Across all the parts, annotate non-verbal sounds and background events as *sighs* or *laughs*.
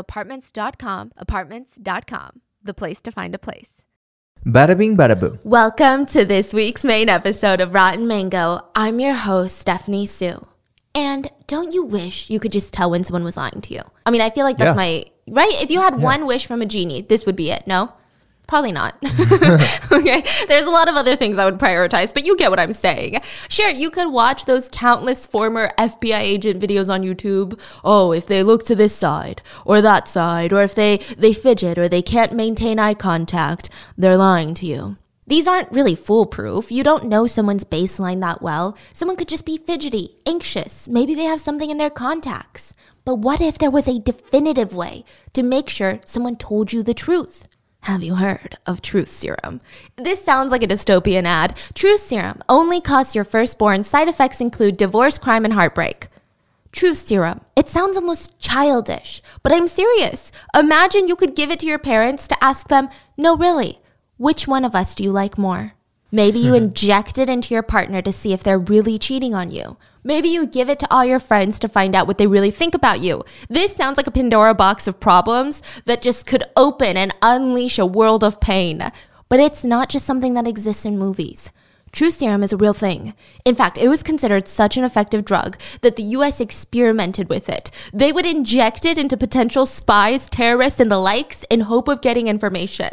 apartments.com, apartments.com, the place to find a place. Bada bing, bada boom. Welcome to this week's main episode of Rotten Mango. I'm your host, Stephanie Soo. And don't you wish you could just tell when someone was lying to you? I mean, I feel like that's Yeah. my right. If you had Yeah. one wish from a genie, this would be it. No, probably not. *laughs* *laughs* okay, there's a lot of other things I would prioritize, but you get what I'm saying. Sure, you could watch those countless former FBI agent videos on YouTube. Oh, if they look to this side or that side, or if they they fidget or they can't maintain eye contact, they're lying to you. These aren't really foolproof. You don't know someone's baseline that well. Someone could just be fidgety, anxious. Maybe they have something in their contacts. But what if there was a definitive way to make sure someone told you the truth? Have you heard of Truth Serum? This sounds like a dystopian ad. Truth Serum only costs your firstborn. Side effects include divorce, crime, and heartbreak. Truth serum. It sounds almost childish, but I'm serious. Imagine you could give it to your parents to ask them, no, really, which one of us do you like more? Maybe you mm-hmm. inject it into your partner to see if they're really cheating on you. Maybe you give it to all your friends to find out what they really think about you. This sounds like a Pandora box of problems that just could open and unleash a world of pain. But it's not just something that exists in movies. Truth serum is a real thing. In fact, it was considered such an effective drug that the US experimented with it. They would inject it into potential spies, terrorists, and the likes in hope of getting information.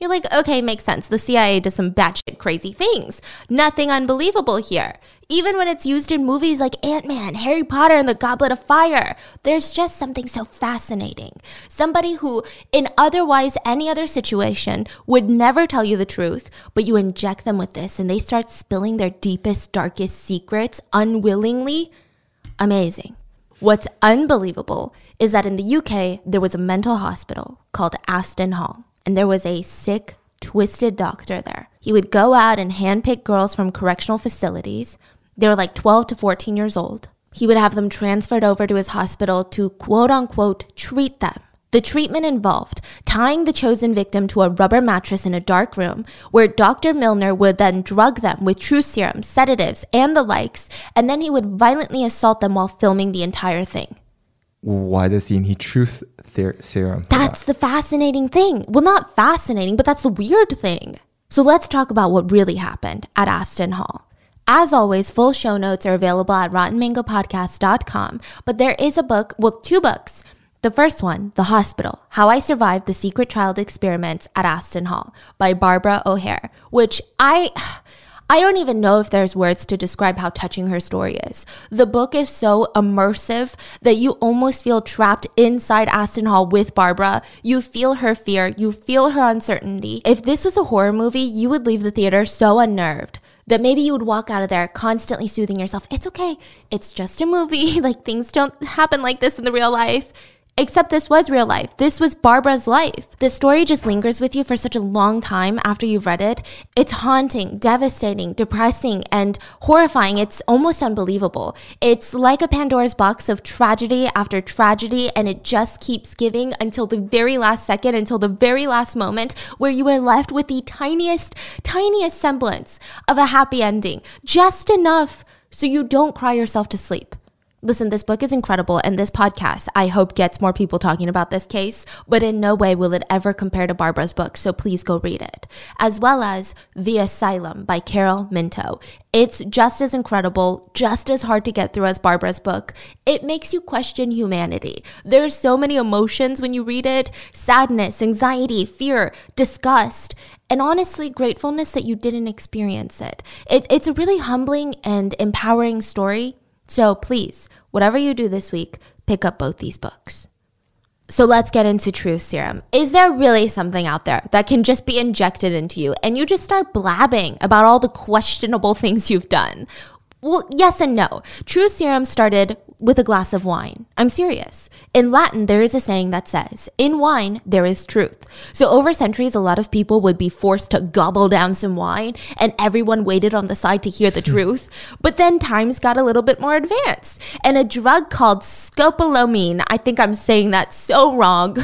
You're like, okay, makes sense. The CIA does some batshit crazy things. Nothing unbelievable here. Even when it's used in movies like Ant Man, Harry Potter, and the Goblet of Fire, there's just something so fascinating. Somebody who, in otherwise any other situation, would never tell you the truth, but you inject them with this and they start spilling their deepest, darkest secrets unwillingly. Amazing. What's unbelievable is that in the UK, there was a mental hospital called Aston Hall, and there was a sick, twisted doctor there. He would go out and handpick girls from correctional facilities. They were like 12 to 14 years old. He would have them transferred over to his hospital to quote unquote treat them. The treatment involved tying the chosen victim to a rubber mattress in a dark room where Dr. Milner would then drug them with truth serum, sedatives, and the likes, and then he would violently assault them while filming the entire thing. Why does he need truth ther- serum? That's the fascinating thing. Well, not fascinating, but that's the weird thing. So let's talk about what really happened at Aston Hall. As always, full show notes are available at rottenmangopodcast.com, but there is a book, well, two books. The first one, The Hospital How I Survived the Secret Child Experiments at Aston Hall by Barbara O'Hare, which I. I don't even know if there's words to describe how touching her story is. The book is so immersive that you almost feel trapped inside Aston Hall with Barbara. You feel her fear, you feel her uncertainty. If this was a horror movie, you would leave the theater so unnerved that maybe you would walk out of there constantly soothing yourself. It's okay. It's just a movie. *laughs* like things don't happen like this in the real life. Except this was real life. This was Barbara's life. The story just lingers with you for such a long time after you've read it. It's haunting, devastating, depressing, and horrifying. It's almost unbelievable. It's like a Pandora's box of tragedy after tragedy, and it just keeps giving until the very last second, until the very last moment, where you are left with the tiniest, tiniest semblance of a happy ending. Just enough so you don't cry yourself to sleep. Listen, this book is incredible, and this podcast, I hope, gets more people talking about this case, but in no way will it ever compare to Barbara's book, so please go read it. As well as The Asylum by Carol Minto. It's just as incredible, just as hard to get through as Barbara's book. It makes you question humanity. There's so many emotions when you read it sadness, anxiety, fear, disgust and honestly, gratefulness that you didn't experience it. it. It's a really humbling and empowering story so please, whatever you do this week, pick up both these books. So let's get into truth serum. Is there really something out there that can just be injected into you and you just start blabbing about all the questionable *laughs* things you've done? Well, yes and no. Truth serum started with a glass of wine. I'm serious. In Latin, there is a saying that says, in wine, there is truth. So over centuries, a lot of people would be forced to gobble down some wine and everyone waited on the side to hear the hmm. truth. But then times got a little bit more advanced and a drug called scopolamine, I think I'm saying that so wrong.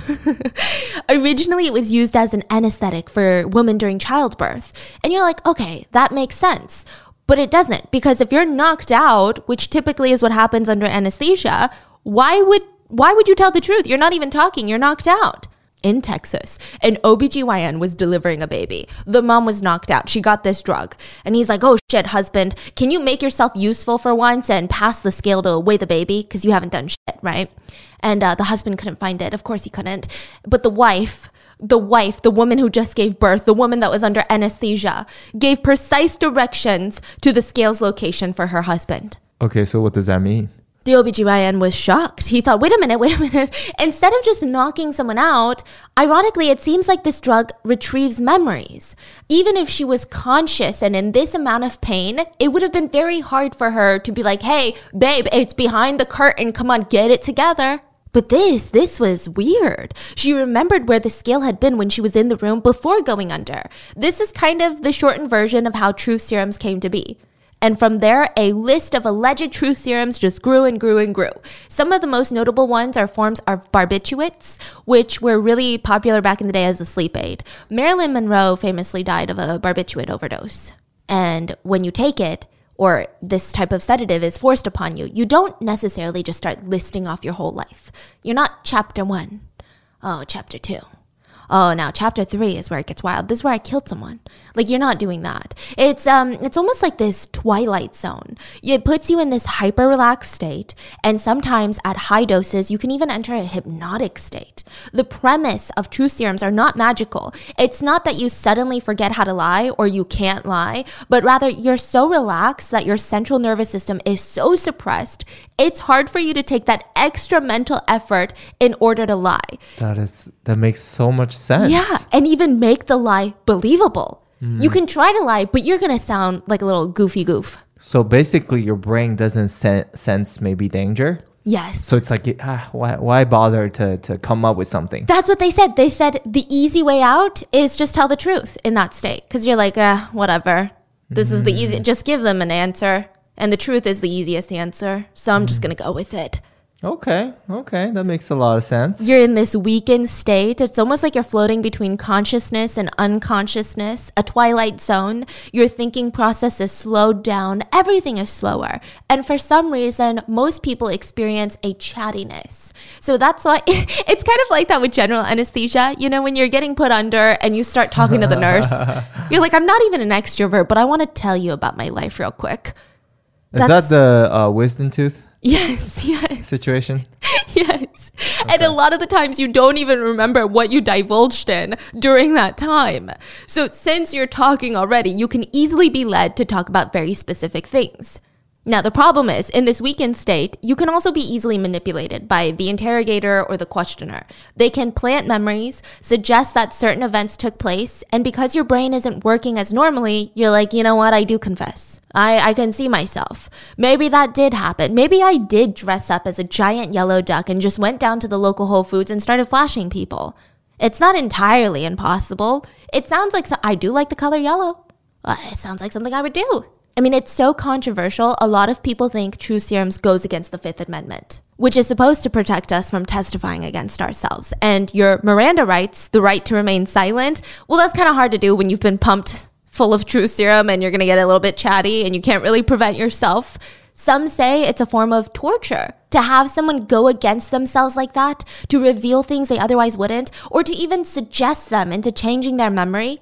*laughs* Originally, it was used as an anesthetic for women during childbirth. And you're like, okay, that makes sense. But it doesn't because if you're knocked out, which typically is what happens under anesthesia, why would why would you tell the truth? You're not even talking, you're knocked out. In Texas, an OBGYN was delivering a baby. The mom was knocked out. She got this drug. And he's like, Oh shit, husband, can you make yourself useful for once and pass the scale to weigh the baby? Because you haven't done shit, right? And uh, the husband couldn't find it. Of course he couldn't. But the wife, the wife, the woman who just gave birth, the woman that was under anesthesia, gave precise directions to the scales location for her husband. Okay, so what does that mean? The OBGYN was shocked. He thought, wait a minute, wait a minute. *laughs* Instead of just knocking someone out, ironically, it seems like this drug retrieves memories. Even if she was conscious and in this amount of pain, it would have been very hard for her to be like, hey, babe, it's behind the curtain. Come on, get it together. But this, this was weird. She remembered where the scale had been when she was in the room before going under. This is kind of the shortened version of how truth serums came to be. And from there, a list of alleged truth serums just grew and grew and grew. Some of the most notable ones are forms of barbiturates, which were really popular back in the day as a sleep aid. Marilyn Monroe famously died of a barbiturate overdose. And when you take it, or this type of sedative is forced upon you, you don't necessarily just start listing off your whole life. You're not chapter one. Oh, chapter two oh, now chapter three is where it gets wild. This is where I killed someone. Like you're not doing that. It's um, it's almost like this twilight zone. It puts you in this hyper relaxed state, and sometimes at high doses, you can even enter a hypnotic state. The premise of truth serums are not magical. It's not that you suddenly forget how to lie or you can't lie, but rather you're so relaxed that your central nervous system is so suppressed, it's hard for you to take that extra mental effort in order to lie. That is that makes so much sense. Yeah, and even make the lie believable. Mm. You can try to lie, but you're going to sound like a little goofy goof. So basically, your brain doesn't sen- sense maybe danger. Yes. So it's like, ah, why, why bother to, to come up with something? That's what they said. They said the easy way out is just tell the truth in that state. Because you're like, uh, whatever. This mm. is the easy. Mm. Just give them an answer. And the truth is the easiest answer. So I'm just mm-hmm. going to go with it. Okay, okay, that makes a lot of sense. You're in this weakened state. It's almost like you're floating between consciousness and unconsciousness, a twilight zone. Your thinking process is slowed down, everything is slower. And for some reason, most people experience a chattiness. So that's why *laughs* it's kind of like that with general anesthesia. You know, when you're getting put under and you start talking to the nurse, *laughs* you're like, I'm not even an extrovert, but I want to tell you about my life real quick. Is that the uh, wisdom tooth? Yes, *laughs* yes. Situation? *laughs* yes. Okay. And a lot of the times you don't even remember what you divulged in during that time. So, since you're talking already, you can easily be led to talk about very specific things. Now, the problem is, in this weakened state, you can also be easily manipulated by the interrogator or the questioner. They can plant memories, suggest that certain events took place, and because your brain isn't working as normally, you're like, you know what, I do confess. I, I can see myself. Maybe that did happen. Maybe I did dress up as a giant yellow duck and just went down to the local Whole Foods and started flashing people. It's not entirely impossible. It sounds like so- I do like the color yellow. Uh, it sounds like something I would do. I mean, it's so controversial. A lot of people think truth serums goes against the Fifth Amendment, which is supposed to protect us from testifying against ourselves. And your Miranda rights, the right to remain silent, well, that's kind of hard to do when you've been pumped full of truth serum and you're going to get a little bit chatty and you can't really prevent yourself. Some say it's a form of torture to have someone go against themselves like that, to reveal things they otherwise wouldn't, or to even suggest them into changing their memory.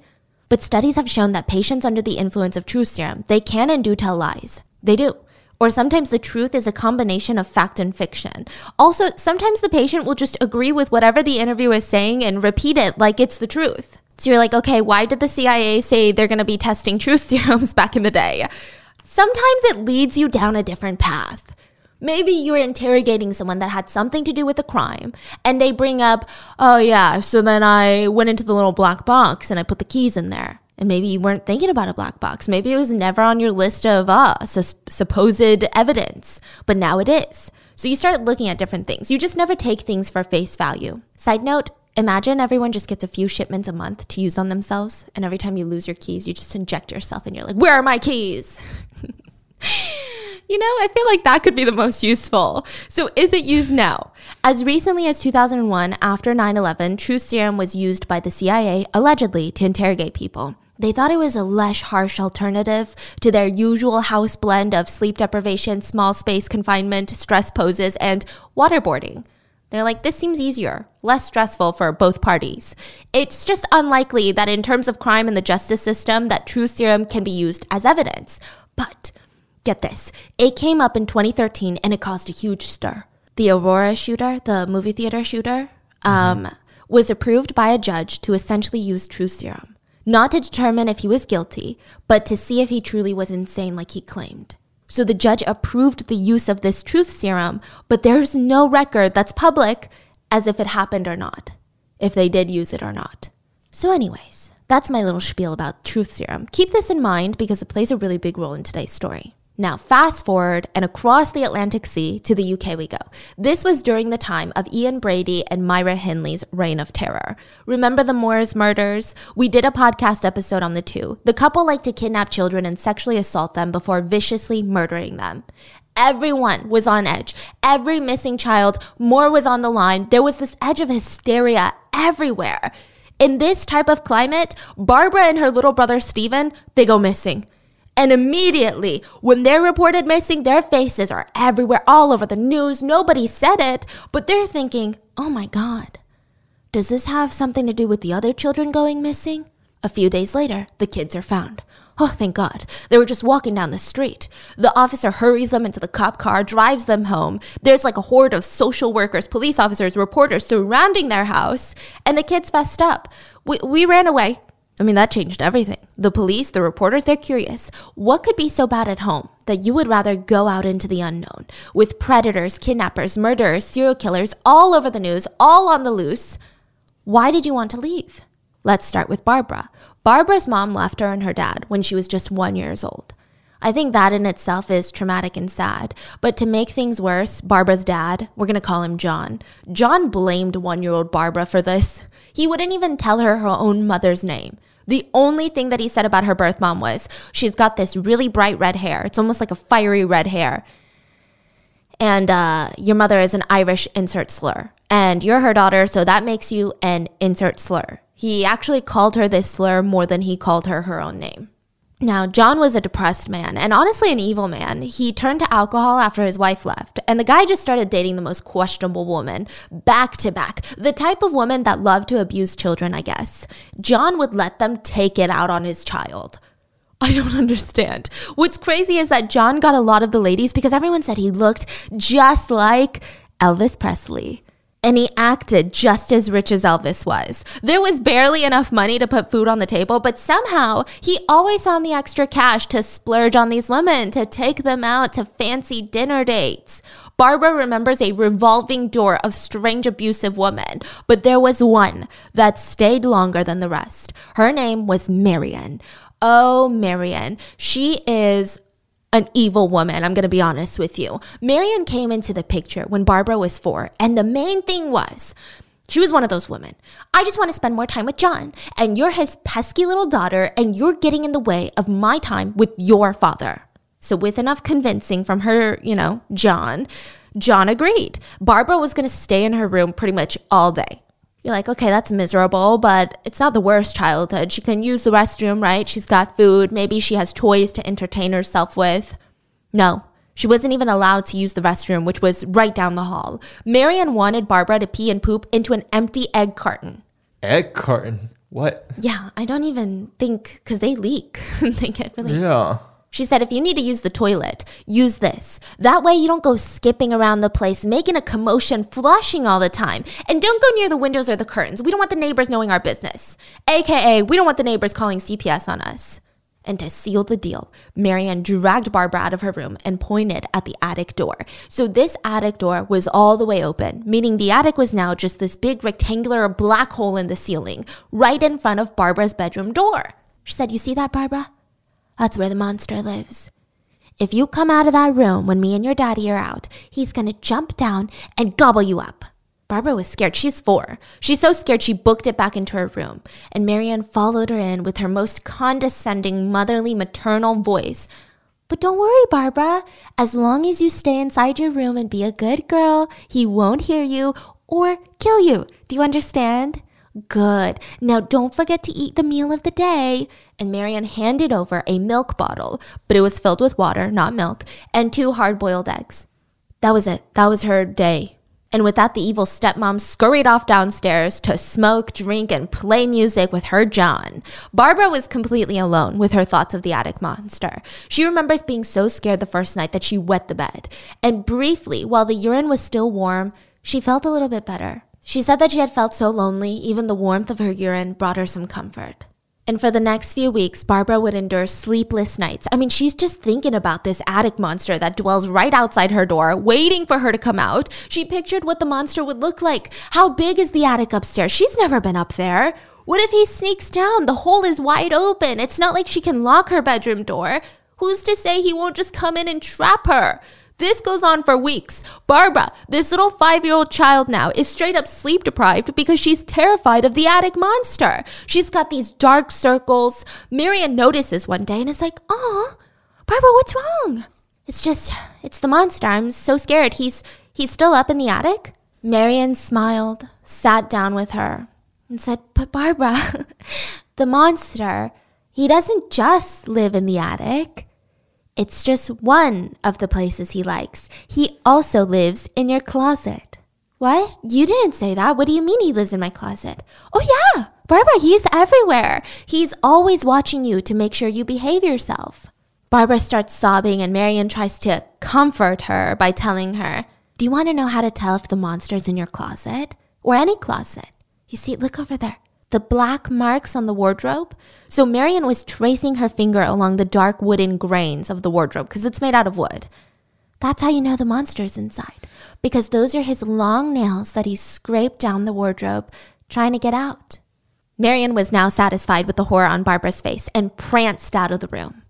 But studies have shown that patients under the influence of truth serum, they can and do tell lies. They do. Or sometimes the truth is a combination of fact and fiction. Also, sometimes the patient will just agree with whatever the interviewer is saying and repeat it like it's the truth. So you're like, okay, why did the CIA say they're going to be testing truth *laughs* serums back in the day? Sometimes it leads you down a different path. Maybe you're interrogating someone that had something to do with the crime, and they bring up, oh yeah, so then I went into the little black box and I put the keys in there. And maybe you weren't thinking about a black box. Maybe it was never on your list of uh, sus- supposed evidence, but now it is. So you start looking at different things. You just never take things for face value. Side note Imagine everyone just gets a few shipments a month to use on themselves, and every time you lose your keys, you just inject yourself and you're like, Where are my keys? *laughs* you know, I feel like that could be the most useful. So, is it used now? As recently as 2001, after 9 11, Truth Serum was used by the CIA allegedly to interrogate people. They thought it was a less harsh alternative to their usual house blend of sleep deprivation, small space confinement, stress poses, and waterboarding. They're like, this seems easier, less stressful for both parties. It's just unlikely that in terms of crime and the justice system, that truth serum can be used as evidence. But get this, it came up in 2013 and it caused a huge stir. The Aurora shooter, the movie theater shooter, um, was approved by a judge to essentially use truth serum, not to determine if he was guilty, but to see if he truly was insane like he claimed. So the judge approved the use of this truth serum, but there's no record that's public as if it happened or not, if they did use it or not. So, anyways, that's my little spiel about truth serum. Keep this in mind because it plays a really big role in today's story. Now, fast forward and across the Atlantic Sea to the UK we go. This was during the time of Ian Brady and Myra Hindley's reign of terror. Remember the Moors murders? We did a podcast episode on the two. The couple liked to kidnap children and sexually assault them before viciously murdering them. Everyone was on edge. Every missing child, more was on the line. There was this edge of hysteria everywhere. In this type of climate, Barbara and her little brother Stephen, they go missing. And immediately, when they're reported missing, their faces are everywhere, all over the news. Nobody said it, but they're thinking, oh my God, does this have something to do with the other children going missing? A few days later, the kids are found. Oh, thank God. They were just walking down the street. The officer hurries them into the cop car, drives them home. There's like a horde of social workers, police officers, reporters surrounding their house, and the kids fessed up. We, we ran away. I mean, that changed everything. The police, the reporters, they're curious. What could be so bad at home that you would rather go out into the unknown with predators, kidnappers, murderers, serial killers all over the news, all on the loose? Why did you want to leave? Let's start with Barbara. Barbara's mom left her and her dad when she was just one years old. I think that in itself is traumatic and sad. But to make things worse, Barbara's dad, we're going to call him John, John blamed one year old Barbara for this. He wouldn't even tell her her own mother's name. The only thing that he said about her birth mom was, she's got this really bright red hair. It's almost like a fiery red hair. And uh, your mother is an Irish insert slur. And you're her daughter, so that makes you an insert slur. He actually called her this slur more than he called her her own name. Now, John was a depressed man and honestly an evil man. He turned to alcohol after his wife left, and the guy just started dating the most questionable woman, back to back. The type of woman that loved to abuse children, I guess. John would let them take it out on his child. I don't *laughs* understand. What's crazy is that John got a lot of the ladies because everyone said he looked just like Elvis Presley and he acted just as rich as Elvis was. There was barely enough money to put food on the table, but somehow he always found the extra cash to splurge on these women, to take them out to fancy dinner dates. Barbara remembers a revolving door of strange abusive women, but there was one that stayed longer than the rest. Her name was Marion. Oh, Marion. She is an evil woman, I'm going to be honest with you. Marion came into the picture when Barbara was four, and the main thing was she was one of those women. I just want to spend more time with John, and you're his pesky little daughter, and you're getting in the way of my time with your father. So, with enough convincing from her, you know, John, John agreed. Barbara was going to stay in her room pretty much all day. You're like, okay, that's miserable, but it's not the worst childhood. She can use the restroom, right? She's got food. Maybe she has toys to entertain herself with. No, She wasn't even allowed to use the restroom, which was right down the hall. Marion wanted Barbara to pee and poop into an empty egg carton. Egg carton. What? Yeah, I don't even think, because they leak. *laughs* they get really. Yeah. She said, if you need to use the toilet, use this. That way you don't go skipping around the place, making a commotion, flushing all the time. And don't go near the windows or the curtains. We don't want the neighbors knowing our business. AKA, we don't want the neighbors calling CPS on us. And to seal the deal, Marianne dragged Barbara out of her room and pointed at the attic door. So this attic door was all the way open, meaning the attic was now just this big rectangular black hole in the ceiling, right in front of Barbara's bedroom door. She said, You see that, Barbara? That's where the monster lives. If you come out of that room when me and your daddy are out, he's gonna jump down and gobble you up. Barbara was scared. She's four. She's so scared she booked it back into her room. And Marianne followed her in with her most condescending, motherly, maternal voice. But don't worry, Barbara. As long as you stay inside your room and be a good girl, he won't hear you or kill you. Do you understand? Good. Now don't forget to eat the meal of the day. And Marianne handed over a milk bottle, but it was filled with water, not milk, and two hard boiled eggs. That was it. That was her day. And with that, the evil stepmom scurried off downstairs to smoke, drink, and play music with her John. Barbara was completely alone with her thoughts of the attic monster. She remembers being so scared the first night that she wet the bed. And briefly, while the urine was still warm, she felt a little bit better. She said that she had felt so lonely, even the warmth of her urine brought her some comfort. And for the next few weeks, Barbara would endure sleepless nights. I mean, she's just thinking about this attic monster that dwells right outside her door, waiting for her to come out. She pictured what the monster would look like. How big is the attic upstairs? She's never been up there. What if he sneaks down? The hole is wide open. It's not like she can lock her bedroom door. Who's to say he won't just come in and trap her? This goes on for weeks. Barbara, this little five year old child now, is straight up sleep deprived because she's terrified of the attic monster. She's got these dark circles. Marianne notices one day and is like, Aw, Barbara, what's wrong? It's just, it's the monster. I'm so scared. He's, he's still up in the attic? Marianne smiled, sat down with her, and said, But Barbara, *laughs* the monster, he doesn't just live in the attic. It's just one of the places he likes. He also lives in your closet. What? You didn't say that. What do you mean he lives in my closet? Oh, yeah. Barbara, he's everywhere. He's always watching you to make sure you behave yourself. Barbara starts sobbing, and Marianne tries to comfort her by telling her, Do you want to know how to tell if the monster's in your closet? Or any closet? You see, look over there the black marks on the wardrobe. So Marianne was tracing her finger along the dark wooden grains of the wardrobe because it's made out of wood. That's how you know the monster's inside, because those are his long nails that he scraped down the wardrobe trying to get out. Marianne was now satisfied with the horror on Barbara's face and pranced out of the room.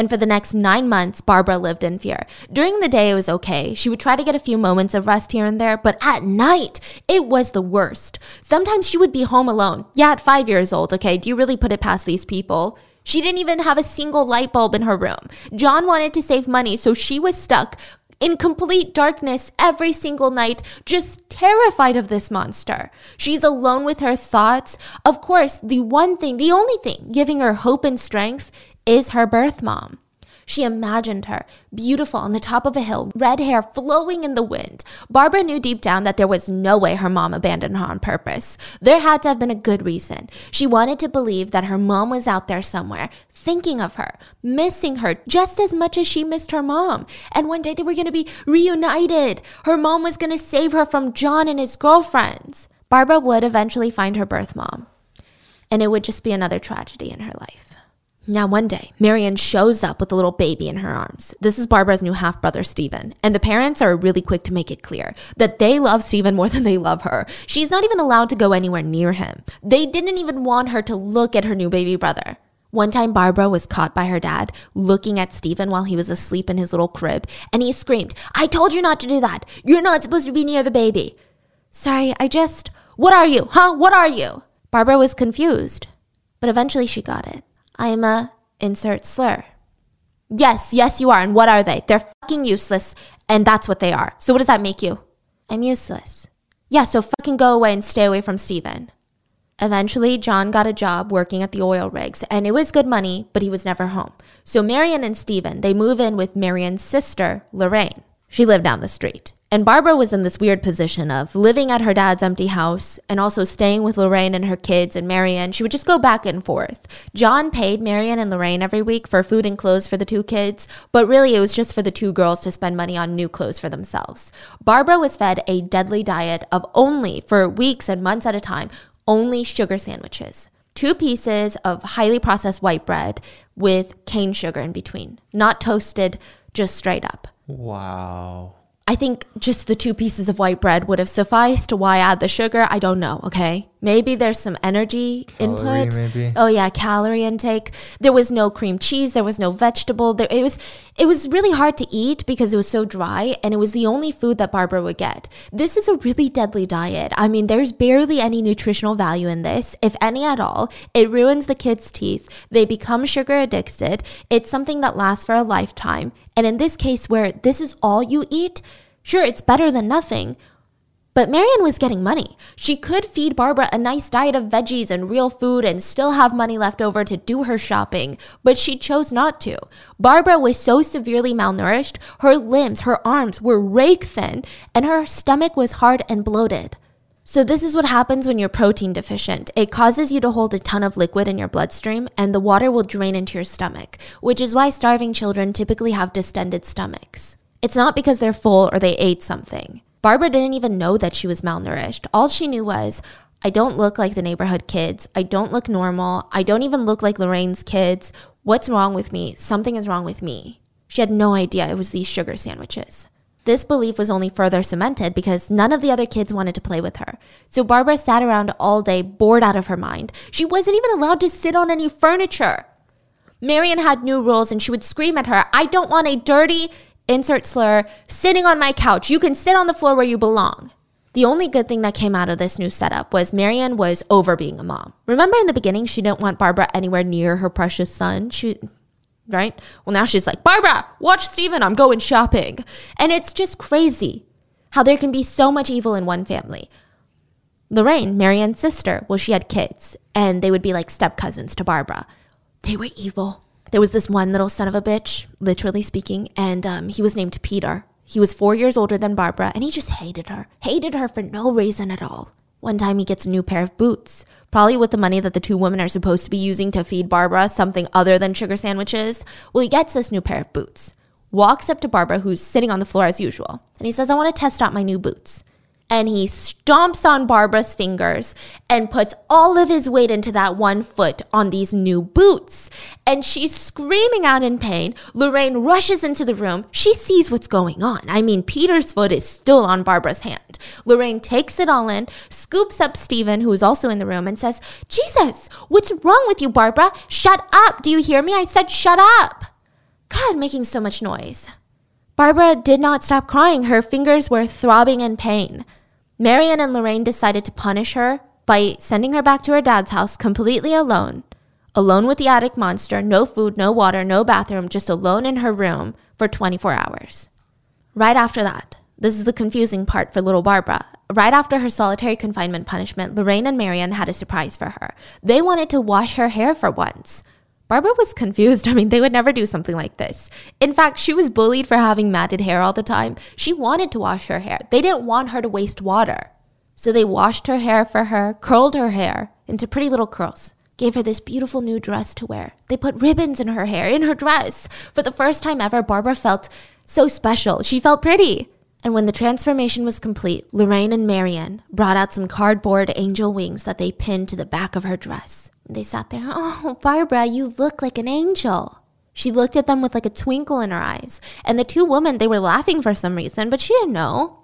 And for the next nine months, Barbara lived in fear. During the day, it was okay. She would try to get a few moments of rest here and there, but at night, it was the worst. Sometimes she would be home alone. Yeah, at five years old, okay? Do you really put it past these people? She didn't even have a single light bulb in her room. John wanted to save money, so she was stuck in complete darkness every single night, just terrified of this monster. She's alone with her thoughts. Of course, the one thing, the only thing giving her hope and strength is her birth mom. She imagined her, beautiful on the top of a hill, red hair flowing in the wind. Barbara knew deep down that there was no way her mom abandoned her on purpose. There had to have been a good reason. She wanted to believe that her mom was out there somewhere, thinking of her, missing her just as much as she missed her mom. And one day they were going to be reunited. Her mom was going to save her from John and his girlfriends. Barbara would eventually find her birth mom, and it would just be another tragedy in her life. Now, one day, Marianne shows up with a little baby in her arms. This is Barbara's new half brother, Stephen. And the parents are really quick to make it clear that they love Stephen more *laughs* than they love her. She's not even allowed to go anywhere near him. They didn't even want her to look at her new baby brother. One time, Barbara was caught by her dad looking at Stephen while he was asleep in his little crib, and he screamed, I told you not to do that. You're not supposed to be near the baby. Sorry, I just. What are you? Huh? What are you? Barbara was confused, but eventually she got it. I'm a insert slur. Yes, yes, you are. And what are they? They're fucking useless, and that's what they are. So what does that make you? I'm useless. Yeah, so fucking go away and stay away from Steven. Eventually, John got a job working at the oil rigs, and it was good money, but he was never home. So Marion and Stephen, they move in with Marion's sister, Lorraine. She lived down the street. And Barbara was in this weird position of living at her dad's empty house and also staying with Lorraine and her kids and Marion. She would just go back and forth. John paid Marion and Lorraine every week for food and clothes for the two kids, but really it was just for the two girls to spend money on new clothes for themselves. Barbara was fed a deadly diet of only, for weeks and months at a time, only sugar sandwiches. Two pieces of highly processed white bread with cane sugar in between, not toasted, just straight up. Wow. I think just the two pieces of white bread would have sufficed. Why add the sugar? I don't know. Okay. Maybe there's some energy Calorie, input. maybe? Oh yeah, calorie intake. There was no cream cheese. There was no vegetable. There, it was it was really hard to eat because it was so dry, and it was the only food that Barbara would get. This is a really deadly diet. I mean, there's barely any nutritional value in this, if any at all. It ruins the kids' teeth. They become sugar addicted. It's something that lasts for a lifetime. And in this case, where this is all you eat, sure, it's better than nothing. But Marion was getting money. She could feed Barbara a nice diet of veggies and real food and still have money left over to do her shopping, but she chose not to. Barbara was so severely malnourished, her limbs, her arms were rake thin, and her stomach was hard and bloated. So, this is what happens when you're protein deficient. It causes you to hold a ton of liquid in your bloodstream, and the water will drain into your stomach, which is why starving children typically have distended stomachs. It's not because they're full or they ate something. Barbara didn't even know that she was malnourished. All she knew was, I don't look like the neighborhood kids. I don't look normal. I don't even look like Lorraine's kids. What's wrong with me? Something is wrong with me. She had no idea it was these sugar sandwiches. This belief was only further cemented because none of the other kids wanted to play with her. So Barbara sat around all day, bored out of her mind. She wasn't even allowed to sit on any furniture. Marion had new rules and she would scream at her, I don't want a dirty, insert slur, sitting on my couch. You can sit on the floor where you belong. The only good thing that came out of this new setup was Marianne was over being a mom. Remember in the beginning, she didn't want Barbara anywhere near her precious son? She, right? Well, now she's like, Barbara, watch Steven, I'm going shopping. And it's just crazy how there can be so much evil in one family. Lorraine, Marianne's sister, well, she had kids, and they would be like step cousins to Barbara. They were evil. There was this one little son of a bitch, literally speaking, and um, he was named Peter. He was four years older than Barbara, and he just hated her. Hated her for no reason at all. One time he gets a new pair of boots, probably with the money that the two women are supposed to be using to feed Barbara something other than sugar sandwiches. Well, he gets this new pair of boots, walks up to Barbara, who's sitting on the floor as usual, and he says, I want to test out my new boots and he stomps on Barbara's fingers and puts all of his weight into that one foot on these new boots. And she's screaming out in pain. Lorraine rushes into the room. She sees what's going on. I mean, Peter's foot is still on Barbara's hand. Lorraine takes it all in, scoops up Stephen, who is also in the room, and says, Jesus, what's wrong with you, Barbara? Shut up. Do you hear me? I said, shut up. God, making so much noise. Barbara did not stop crying. Her fingers were throbbing in pain. Marion and Lorraine decided to punish her by sending her back to her dad's house completely alone, alone with the attic monster, no food, no water, no bathroom, just alone in her room for 24 hours. Right after that, this is the confusing part for little Barbara. Right after her solitary confinement punishment, Lorraine and Marianne had a surprise for her. They wanted to wash her hair for once. Barbara was confused. *laughs* I mean, they would never do something like this. In fact, she was bullied for having matted hair all the time. She wanted to wash her hair. They didn't want her to waste water. So they washed her hair for her, curled her hair into pretty little curls, gave her this beautiful new dress to wear. They put ribbons in her hair, in her dress. For the first time ever, Barbara felt so special. She felt pretty. And when the transformation was complete, Lorraine and Marion brought out some cardboard angel wings that they pinned to the back of her dress. They sat there, *laughs* oh, Barbara, you look like an angel. She looked at them with like a twinkle in her eyes. And the two women, they were laughing for some reason, but she didn't know.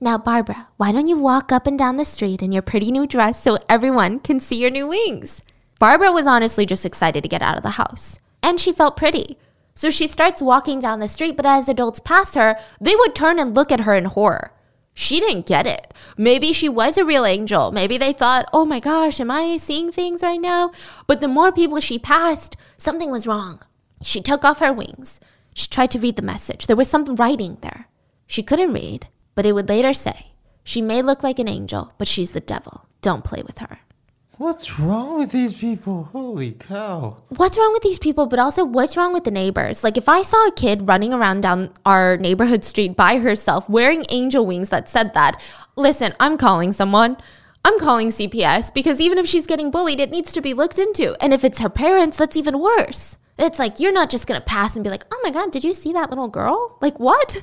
Now, Barbara, why don't you walk up and down the street in your pretty new dress so everyone can see your new wings? Barbara was honestly just excited to get out of the house. And she felt pretty. So she starts walking down the street, but as adults passed her, they would turn and look at her in horror. She didn't get it. Maybe she was a real angel. Maybe they thought, oh my gosh, am I seeing things right now? But the more people she passed, something was wrong. She took off her wings. She tried to read the message. There was some writing there. She couldn't read, but it would later say, She may look like an angel, but she's the devil. Don't play with her. What's wrong with these people? Holy cow. What's wrong with these people, but also what's wrong with the neighbors? Like, if I saw a kid running around down our neighborhood street by herself wearing angel wings that said that, listen, I'm calling someone. I'm calling CPS because even if she's getting bullied, it needs to be looked into. And if it's her parents, that's even worse. It's like you're not just gonna pass and be like, oh my God, did you see that little girl? Like, what?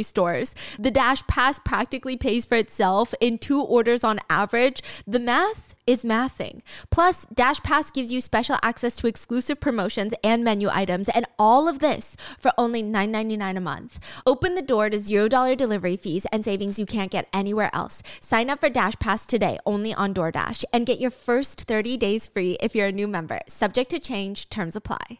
stores. The Dash Pass practically pays for itself in two orders on average. The math is mathing. Plus, Dash Pass gives you special access to exclusive promotions and menu items, and all of this for only $9.99 a month. Open the door to $0 delivery fees and savings you can't get anywhere else. Sign up for Dash Pass today only on DoorDash and get your first 30 days free if you're a new member. Subject to change, terms apply.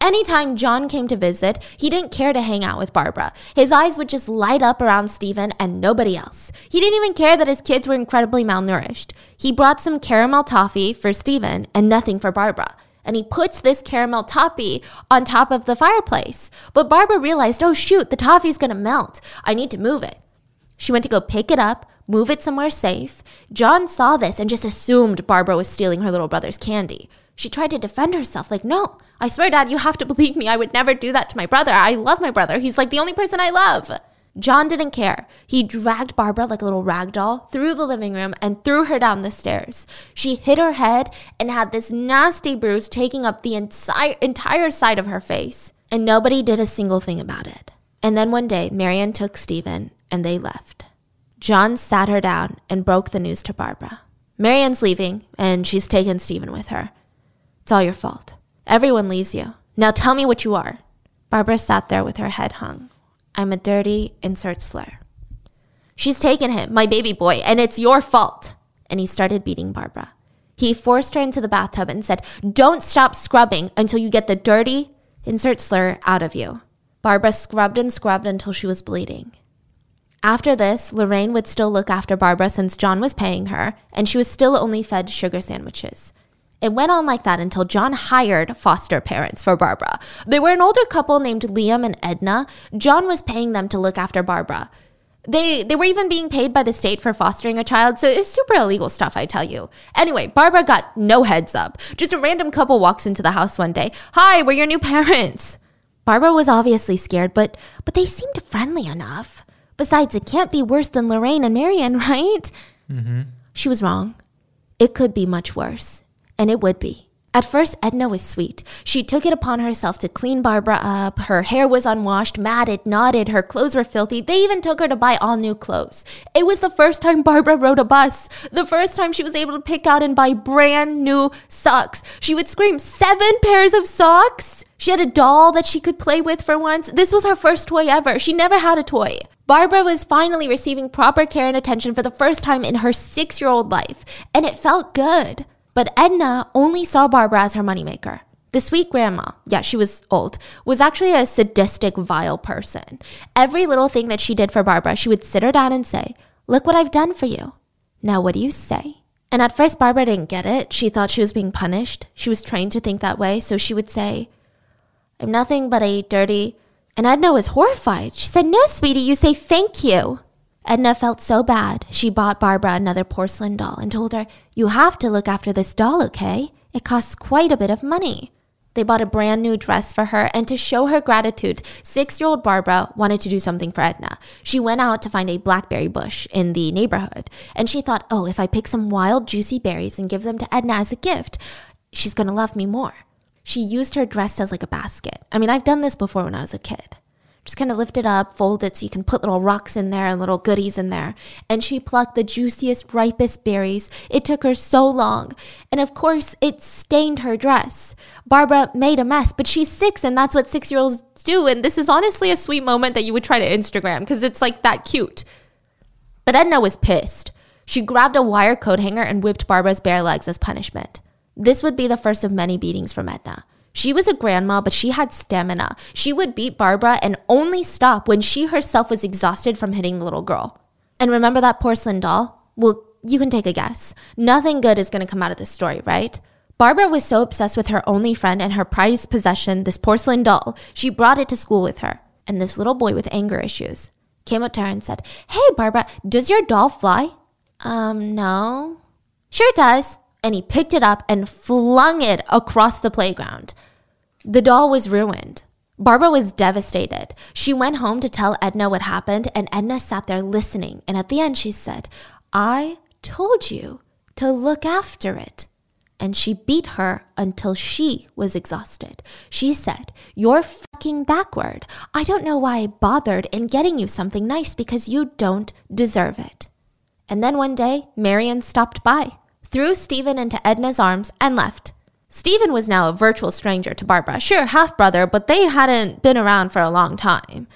Anytime John came to visit, he didn't care to hang out with Barbara. His eyes would just light up around Stephen and nobody else. He didn't even care that his kids were incredibly malnourished. He brought some caramel toffee for Stephen and nothing for Barbara. And he puts this caramel toffee on top of the fireplace. But Barbara realized, oh shoot, the toffee's gonna melt. I need to move it. She went to go pick it up, move it somewhere safe. John saw this and just assumed Barbara was stealing her little brother's candy. She tried to defend herself, like, no, I swear, Dad, you have to believe me. I would never do that to my brother. I love my brother. He's like the only person I love. John didn't care. He dragged Barbara like a little rag doll through the living room and threw her down the stairs. She hit her head and had this nasty bruise taking up the entire, entire side of her face. And nobody did a single thing about it. And then one day, Marian took Stephen and they left. John sat her down and broke the news to Barbara. Marian's leaving and she's taken Stephen with her. It's all your fault. Everyone leaves you. Now tell me what you are. Barbara sat there with her head hung. I'm a dirty insert slur. She's taken him, my baby boy, and it's your fault. And he started beating Barbara. He forced her into the bathtub and said, Don't stop scrubbing until you get the dirty insert slur out of you. Barbara scrubbed and scrubbed until she was bleeding. After this, Lorraine would still look after Barbara since John was paying her, and she was still only fed sugar sandwiches. It went on like that until John hired foster parents for Barbara. They were an older couple named Liam and Edna. John was paying them to look after Barbara. They they were even being paid by the state for fostering a child, so it's super illegal stuff, I tell you. Anyway, Barbara got no heads up. Just a random couple walks into the house one day. Hi, we're your new parents. Barbara was obviously scared, but but they seemed friendly enough. Besides, it can't be worse than Lorraine and Marian, *laughs* right? Mm-hmm. She was wrong. It could be much worse and it would be. At first, Edna was sweet. She took it upon herself to clean Barbara up. Her hair was unwashed, matted, knotted. Her clothes were filthy. They even took her to buy all new clothes. It was the first time Barbara rode a bus. The first time she was able to pick out and buy brand new socks. She would scream, Seven pairs of socks? She had a doll that she could play with for once. This was her first toy ever. She never had a toy. Barbara was finally receiving proper care and attention for the first time in her six year old life, and it felt good. But Edna only saw Barbara as her moneymaker. The sweet grandma, yeah, she was old, was actually a sadistic, vile person. Every little thing that she did for Barbara, she would sit her down and say, Look what I've done for you. Now, what do you say? And at first, Barbara didn't get it. She thought she was being punished. She was trained to think that way. So she would say, I'm nothing but a dirty. And Edna was horrified. She said, No, sweetie, you say thank you. Edna felt so bad, she bought Barbara another porcelain doll and told her, You have to look after this doll, okay? It costs quite a bit of money. They bought a brand new dress for her, and to show her gratitude, six year old Barbara wanted to do something for Edna. She went out to find a blackberry bush in the neighborhood, and she thought, oh, if I pick some wild, juicy berries and give them to Edna as a gift, she's gonna love me more. She used her dress as like a basket. I mean, I've done this before when I was a kid just kind of lift it up, fold it so you can put little rocks in there and little goodies in there. And she plucked the juiciest, ripest berries. It took her so long. And of course, it stained her dress. Barbara made a mess, but she's six, and that's what six year olds do. And this is honestly a sweet moment that you would try to Instagram because it's like that cute. But Edna was pissed. She grabbed a wire coat hanger and whipped Barbara's bare legs as punishment. This would be the first of many beatings from Edna. She was a grandma, but she had stamina. She would beat Barbara and only stop when she herself was exhausted from hitting the little girl. And remember that porcelain doll? Well, you can take a guess. Nothing good is going to come out of this story, right? Barbara was so obsessed with her only friend and her prized possession, this porcelain doll, she brought it to school with her. And this little boy with anger issues came up to her and said, Hey, Barbara, does your doll fly? Um, no. Sure does. And he picked it up and flung it across the playground. The doll was ruined. Barbara was devastated. She went home to tell Edna what happened, and Edna sat there listening. And at the end, she said, I told you to look after it. And she beat her until she was exhausted. She said, You're fucking backward. I don't know why I bothered in getting you something nice because you don't deserve it. And then one day, Marion stopped by, threw Stephen into Edna's arms, and left. Stephen was now a virtual stranger to Barbara. Sure, half brother, but they hadn't been around for a long time.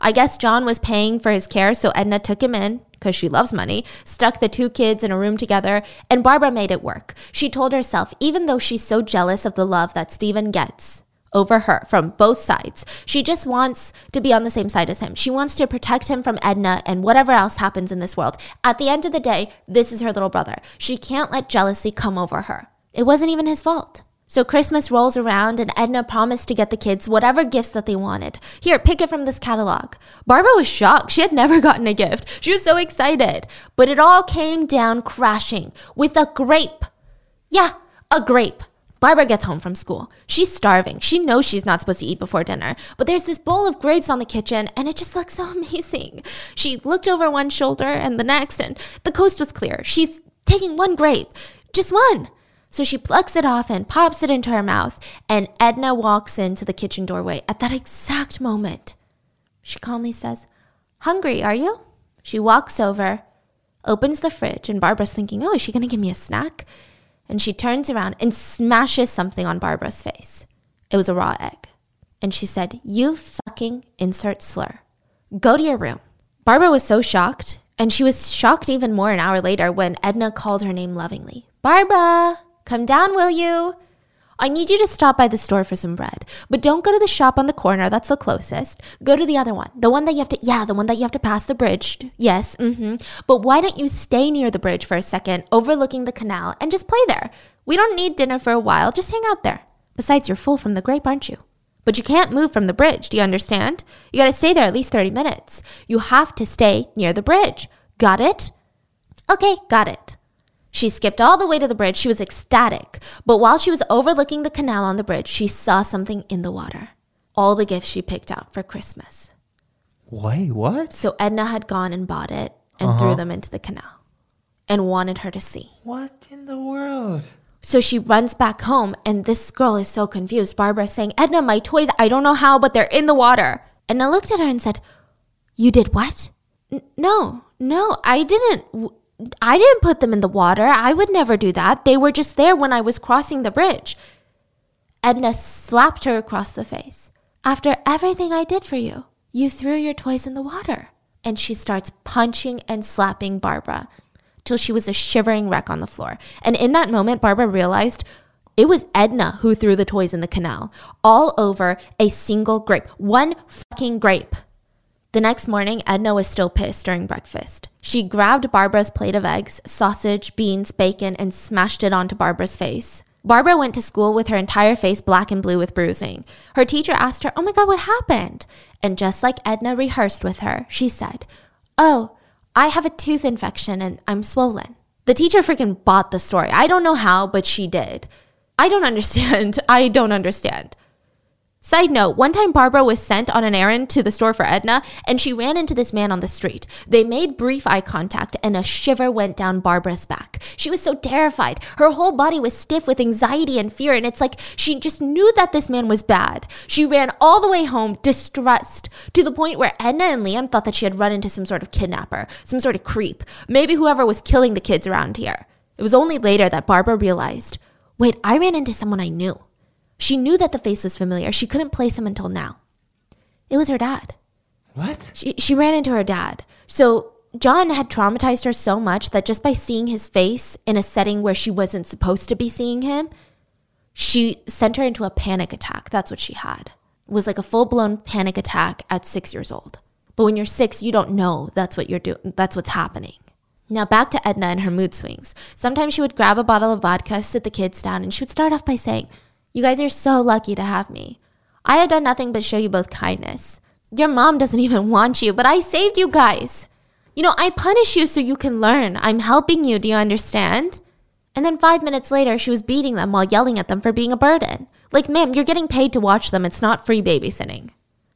I guess John was paying for his care, so Edna took him in, because she loves money, stuck the two kids in a room together, and Barbara made it work. She told herself, even though she's so jealous of the love that Stephen gets over her from both sides, she just wants to be on the same side as him. She wants to protect him from Edna and whatever else happens in this world. At the end of the day, this is her little brother. She can't let jealousy come over her. It wasn't even his fault. So Christmas rolls around and Edna promised to get the kids whatever gifts that they wanted. Here, pick it from this catalog. Barbara was shocked. She had never *laughs* gotten a gift. She was so excited. But it all came down crashing with a grape. Yeah, a grape. Barbara gets home from school. She's starving. She knows she's not supposed to eat before dinner, but there's this bowl of grapes on the kitchen and it just looks so *laughs* amazing. She looked over one shoulder and the next, and the coast was clear. She's taking one grape, just one. So she plucks it off and pops it into her mouth, and Edna walks into the kitchen doorway at that exact moment. She calmly says, Hungry, are you? She walks over, opens the fridge, and Barbara's thinking, Oh, is she going to give me a snack? And she turns around and smashes something on Barbara's face. It was a raw egg. And she said, You fucking insert slur. Go to your room. Barbara was so shocked, and she was shocked even more an hour later when Edna called her name lovingly Barbara! Come down, will you? I need you to stop by the store for some bread, but don't go to the shop on the corner. That's the closest. Go to the other one, the one that you have to, yeah, the one that you have to pass the bridge. Yes, mm-hmm. But why don't you stay near the bridge for a second, overlooking the canal, and just play there? We don't need dinner for a while. Just hang out there. Besides, you're full from the grape, aren't you? But you can't move from the bridge. Do you understand? You got to stay there at least 30 minutes. You have to stay near the bridge. Got it? Okay, got it. She skipped all the way to the bridge. She was ecstatic. But while she was overlooking the canal on the bridge, she saw something in the water. All the gifts she picked out for Christmas. Wait, what? So Edna had gone and bought it and threw uh-huh. them into the canal and wanted her to see. What in the world? So she runs back home, and this girl is so confused. Barbara's saying, Edna, my toys, I don't know how, but they're in the water. Edna looked at her and said, You did what? "N- no, no, I didn't. W- I didn't put them in the water. I would never do that. They were just there when I was crossing the bridge. Edna slapped her across the face. After everything I did for you, you threw your toys in the water. And she starts punching and slapping Barbara till she was a shivering wreck on the floor. And in that moment, Barbara realized it was Edna who threw the toys in the canal, all over a single grape. One fucking grape. The next morning, Edna was still pissed during breakfast. She grabbed Barbara's plate of eggs, sausage, beans, bacon, and smashed it onto Barbara's face. Barbara went to school with her entire face black and blue with bruising. Her teacher asked her, Oh my God, what happened? And just like Edna rehearsed with her, she said, Oh, I have a tooth infection and I'm swollen. The teacher freaking bought the story. I don't know how, but she did. I don't *laughs* understand. I don't understand. Side note, one time Barbara was sent on an errand to the store for Edna and she ran into this man on the street. They made brief eye contact and a shiver went down Barbara's back. She was so terrified. Her whole body was stiff with anxiety and fear and it's like she just knew that this man was bad. She ran all the way home distressed to the point where Edna and Liam thought that she had run into some sort of kidnapper, some sort of creep, maybe whoever was killing the kids around here. It was only later that Barbara realized wait, I ran into someone I knew. She knew that the face was familiar. She couldn't place him until now. It was her dad. What? She, she ran into her dad. So John had traumatized her so much that just by seeing his face in a setting where she wasn't supposed to be seeing him, she sent her into a panic attack. That's what she had. It was like a full blown panic attack at six years old. But when you're six, you don't know that's what you're doing. That's what's happening. Now back to Edna and her mood swings. Sometimes she would grab a bottle of vodka, sit the kids down, and she would start off by saying, you guys are so lucky to have me. I have done nothing but show you both kindness. Your mom doesn't *laughs* even want you, but I saved you guys. You know, I punish you so you can learn. I'm helping you. Do you understand? And then five minutes later, she was beating them while yelling at them for being a burden. Like, ma'am, you're getting paid to watch them. It's not free babysitting.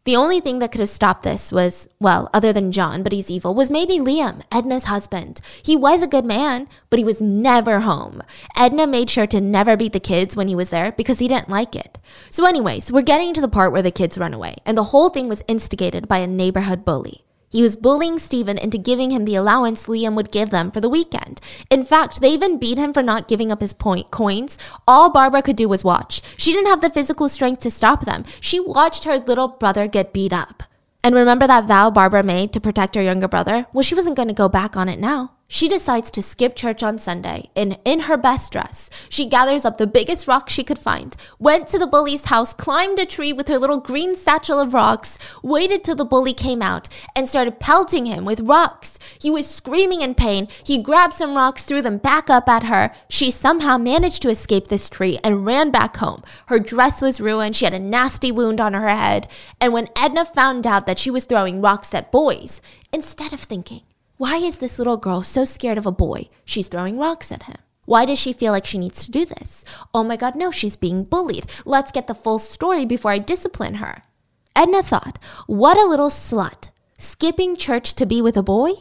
The only thing that could have stopped this was, well, other than John, but he's evil, was maybe Liam, Edna's husband. He was a good man, but he was never home. Edna made sure to never beat the kids when he was there because he didn't like it. So, anyways, we're getting to the part where the kids run away, and the whole thing was instigated by a neighborhood bully. He was bullying Stephen into giving him the allowance Liam would give them for the weekend. In fact, they even beat him for not giving up his point coins. All Barbara could do was watch. She didn't have the physical strength to stop them. She watched her little brother get beat up. And remember that vow Barbara made to protect her younger brother? Well, she wasn't going to go back on it now. She decides to skip church on Sunday and in her best dress. She gathers up the biggest rock she could find, went to the bully's house, climbed a tree with her little green satchel of rocks, waited till the bully came out, and started pelting him with rocks. He was screaming in pain. He grabbed some rocks, threw them back up at her. She somehow managed to escape this tree and ran back home. Her dress was ruined. She had a nasty wound on her head. And when Edna found out that she was throwing rocks at boys, instead of thinking, why is this little girl so scared of a boy? She's throwing rocks at him. Why does she feel like she needs to do this? Oh my god, no, she's being bullied. Let's get the full story before I discipline her. Edna thought, what a little slut. Skipping church to be with a boy?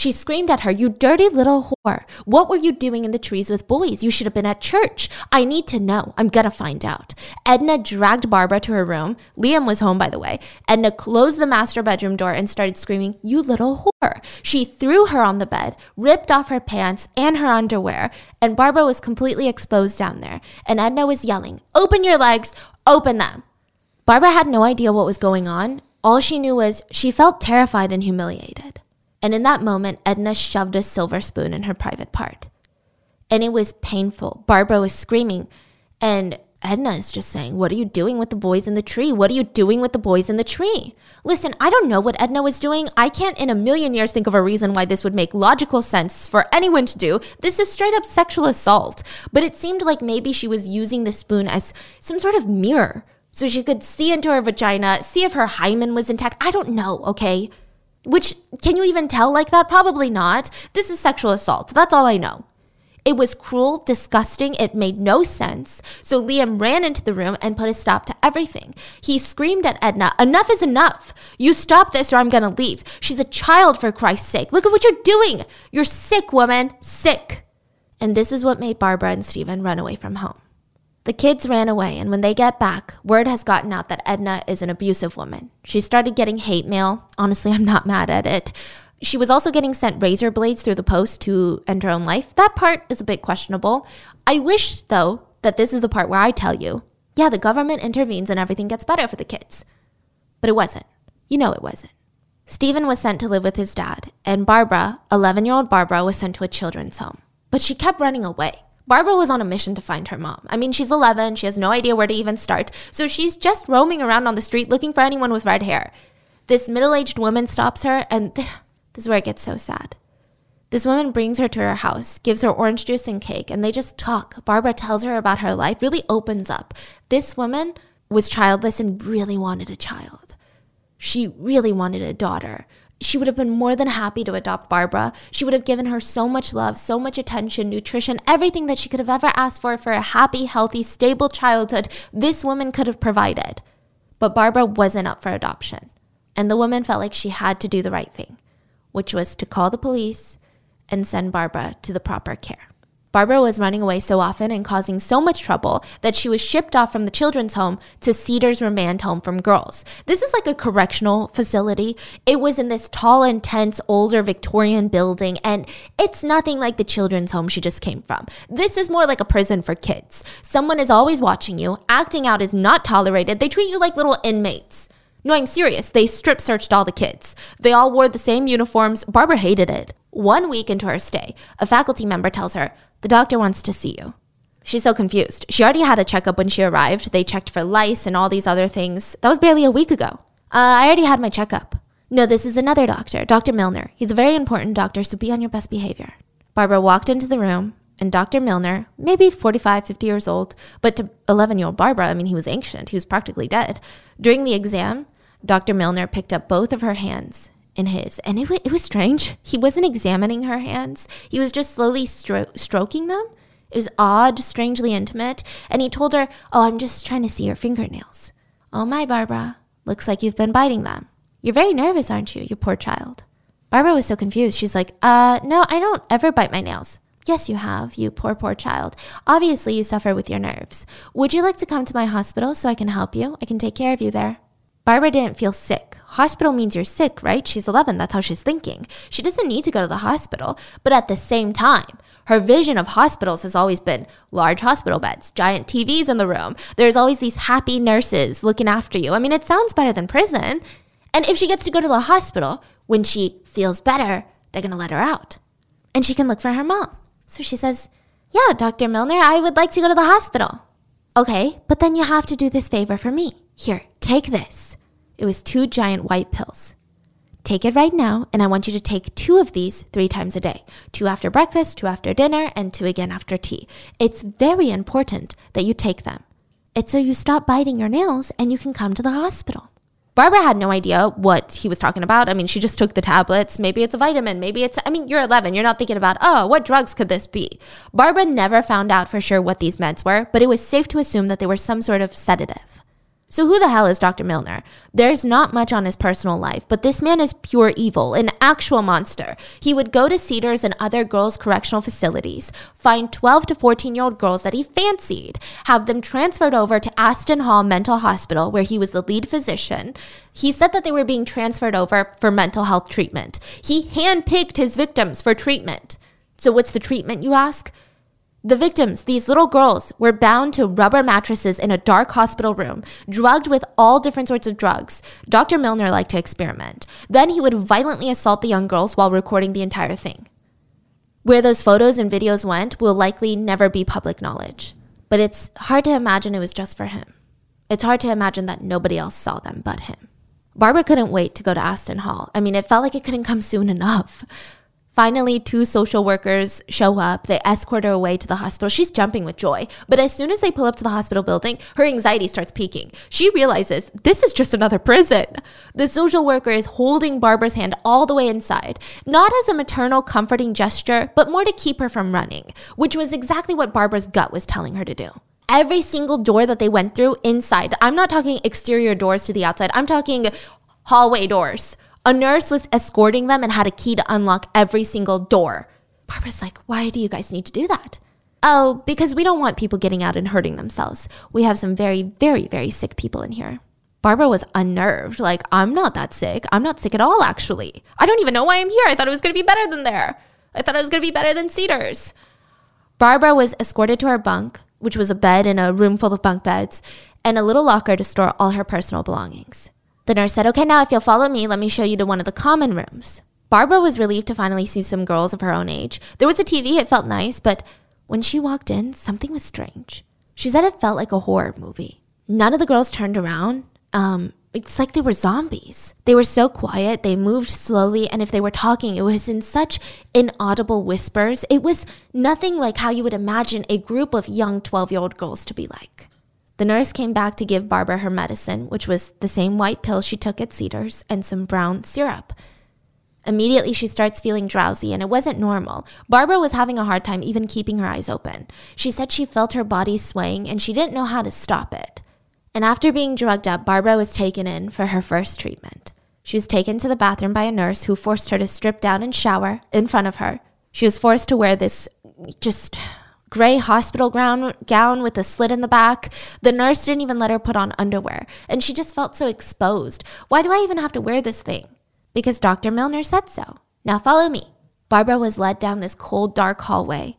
She screamed at her, You dirty little whore. What were you doing in the trees with boys? You should have been at church. I need to know. I'm gonna find out. Edna dragged Barbara to her room. Liam was home, by the way. Edna closed the master bedroom door and started screaming, You little whore. She threw her on the bed, ripped off her pants and her underwear, and Barbara was completely exposed down there. And Edna was yelling, Open your legs, open them. Barbara had no idea what was going on. All she knew was she felt terrified and humiliated. And in that moment, Edna shoved a silver spoon in her private part. And it was painful. Barbara was screaming, and Edna is just saying, What are you doing with the boys in the tree? What are you doing with the boys in the tree? Listen, I don't know what Edna was doing. I can't in a million years think of a reason why this would make logical sense for anyone to do. This is straight up sexual assault. But it seemed like maybe she was using the spoon as some sort of mirror so she could see into her vagina, see if her hymen was intact. I don't know, okay? Which, can you even tell like that? Probably not. This is sexual assault. That's all I know. It was cruel, disgusting, it made no sense. So Liam ran into the room and put a stop to everything. He screamed at Edna, Enough is enough! You stop this or I'm gonna leave. She's a child for Christ's sake. Look at what you're doing! You're sick, woman! Sick! And this is what made Barbara and Stephen run away from home. The kids ran away, and when they get back, word has gotten out that Edna is an abusive woman. She started getting hate mail. Honestly, I'm not mad at it. She was also getting sent razor blades through the post to end her own life. That part is a bit questionable. I wish, though, that this is the part where I tell you, yeah, the government intervenes and everything gets better for the kids. But it wasn't. You know it wasn't. Stephen was sent to live with his dad, and Barbara, 11 year old Barbara, was sent to a children's home. But she kept running away. Barbara was on a mission to find her mom. I mean, she's 11, she has no idea where to even start, so she's just roaming around on the street looking for anyone with red hair. This middle aged woman stops her, and *sighs* this is where it gets so sad. This woman brings her to her house, gives her orange juice and cake, and they just talk. Barbara tells her about her life, really opens up. This woman was childless and really wanted a child. She really wanted a daughter she would have been more than happy to adopt Barbara. She would have given her so much love, so much attention, nutrition, everything that she could have ever asked for for a happy, healthy, stable childhood. This woman could have provided. But Barbara wasn't up for adoption. And the woman felt like she had to do the right thing, which was to call the police and send Barbara to the proper care. Barbara was running away so often and causing so much trouble that she was shipped off from the children's home to Cedars Remand Home from Girls. This is like a correctional facility. It was in this tall, intense, older Victorian building, and it's nothing like the children's home she just came from. This is more like a prison for kids. Someone is always watching you. Acting out is not tolerated. They treat you like little inmates. No, I'm serious. They strip searched all the kids. They all wore the same uniforms. Barbara hated it. One week into her stay, a faculty member tells her, The doctor wants to see you. She's so confused. She already had a checkup when she arrived. They checked for lice and all these other things. That was barely a week ago. Uh, I already had my checkup. No, this is another doctor, Dr. Milner. He's a very important doctor, so be on your best behavior. Barbara walked into the room, and Dr. Milner, maybe 45, 50 years old, but to 11 year old Barbara, I mean, he was ancient. He was practically dead. During the exam, Dr. Milner picked up both of her hands in his, and it, w- it was strange. He wasn't examining her hands, he was just slowly stro- stroking them. It was odd, strangely intimate, and he told her, Oh, I'm just trying to see your fingernails. Oh, my, Barbara. Looks like you've been biting them. You're very nervous, aren't you, you poor child? Barbara was so confused. She's like, Uh, no, I don't ever bite my nails. Yes, you have, you poor, poor child. Obviously, you suffer with your nerves. Would you like to come to my hospital so I can help you? I can take care of you there. Barbara didn't feel sick. Hospital means you're sick, right? She's 11. That's how she's thinking. She doesn't need to go to the hospital. But at the same time, her vision of hospitals has always been large hospital beds, giant TVs in the room. There's always these happy nurses looking after you. I mean, it sounds better than prison. And if she gets to go to the hospital, when she feels better, they're going to let her out. And she can look for her mom. So she says, Yeah, Dr. Milner, I would like to go to the hospital. Okay, but then you have to do this favor for me. Here, take this. It was two giant white pills. Take it right now, and I want you to take two of these three times a day two after breakfast, two after dinner, and two again after tea. It's very important that you take them. It's so you stop biting your nails and you can come to the hospital. Barbara had no idea what he was talking about. I mean, she just took the tablets. Maybe it's a vitamin. Maybe it's, I mean, you're 11. You're not thinking about, oh, what drugs could this be? Barbara never found out for sure what these meds were, but it was safe to assume that they were some sort of sedative. So, who the hell is Dr. Milner? There's not much on his personal life, but this man is pure evil, an actual monster. He would go to Cedars and other girls' correctional facilities, find 12 to 14 year old girls that he fancied, have them transferred over to Aston Hall Mental Hospital, where he was the lead physician. He said that they were being transferred over for mental health treatment. He handpicked his victims for treatment. So, what's the treatment, you ask? The victims, these little girls, were bound to rubber mattresses in a dark hospital room, drugged with all different sorts of drugs. Dr. Milner liked to experiment. Then he would violently assault the young girls while recording the entire thing. Where those photos and videos went will likely never be public knowledge, but it's hard to imagine it was just for him. It's hard to imagine that nobody else saw them but him. Barbara couldn't wait to go to Aston Hall. I mean, it felt like it couldn't come soon enough. Finally, two social workers show up. They escort her away to the hospital. She's jumping with joy. But as soon as they pull up to the hospital building, her anxiety starts peaking. She realizes this is just another prison. The social worker is holding Barbara's hand all the way inside, not as a maternal, comforting gesture, but more to keep her from running, which was exactly what Barbara's gut was telling her to do every single door that they went through inside. I'm not talking exterior doors to the outside, I'm talking hallway doors. A nurse was escorting them and had a key to unlock every single door. Barbara's like, Why do you guys need to do that? Oh, because we don't want people getting out and hurting themselves. We have some very, very, very sick people in here. Barbara was unnerved. Like, I'm not that sick. I'm not sick at all, actually. I don't even know why I'm here. I thought it was going to be better than there. I thought it was going to be better than Cedars. Barbara was escorted to her bunk, which was a bed in a room full of bunk beds, and a little locker to store all her personal belongings. The nurse said, Okay, now if you'll follow me, let me show you to one of the common rooms. Barbara was relieved to finally see some girls of her own age. There was a TV, it felt nice, but when she walked in, something was strange. She said it felt like a horror movie. None of the girls turned around. Um, it's like they were zombies. They were so quiet, they moved slowly, and if they were talking, it was in such inaudible whispers. It was nothing like how you would imagine a group of young 12 year old girls to be like. The nurse came back to give Barbara her medicine, which was the same white pill she took at Cedars and some brown syrup. Immediately, she starts feeling drowsy, and it wasn't normal. Barbara was having a hard time even keeping her eyes open. She said she felt her body swaying and she didn't know how to stop it. And after being drugged up, Barbara was taken in for her first treatment. She was taken to the bathroom by a nurse who forced her to strip down and shower in front of her. She was forced to wear this just gray hospital gown, gown with a slit in the back. The nurse didn't even let her put on underwear, and she just felt so exposed. Why do I even have to wear this thing? Because Dr. Milner said so. Now follow me. Barbara was led down this cold, dark hallway.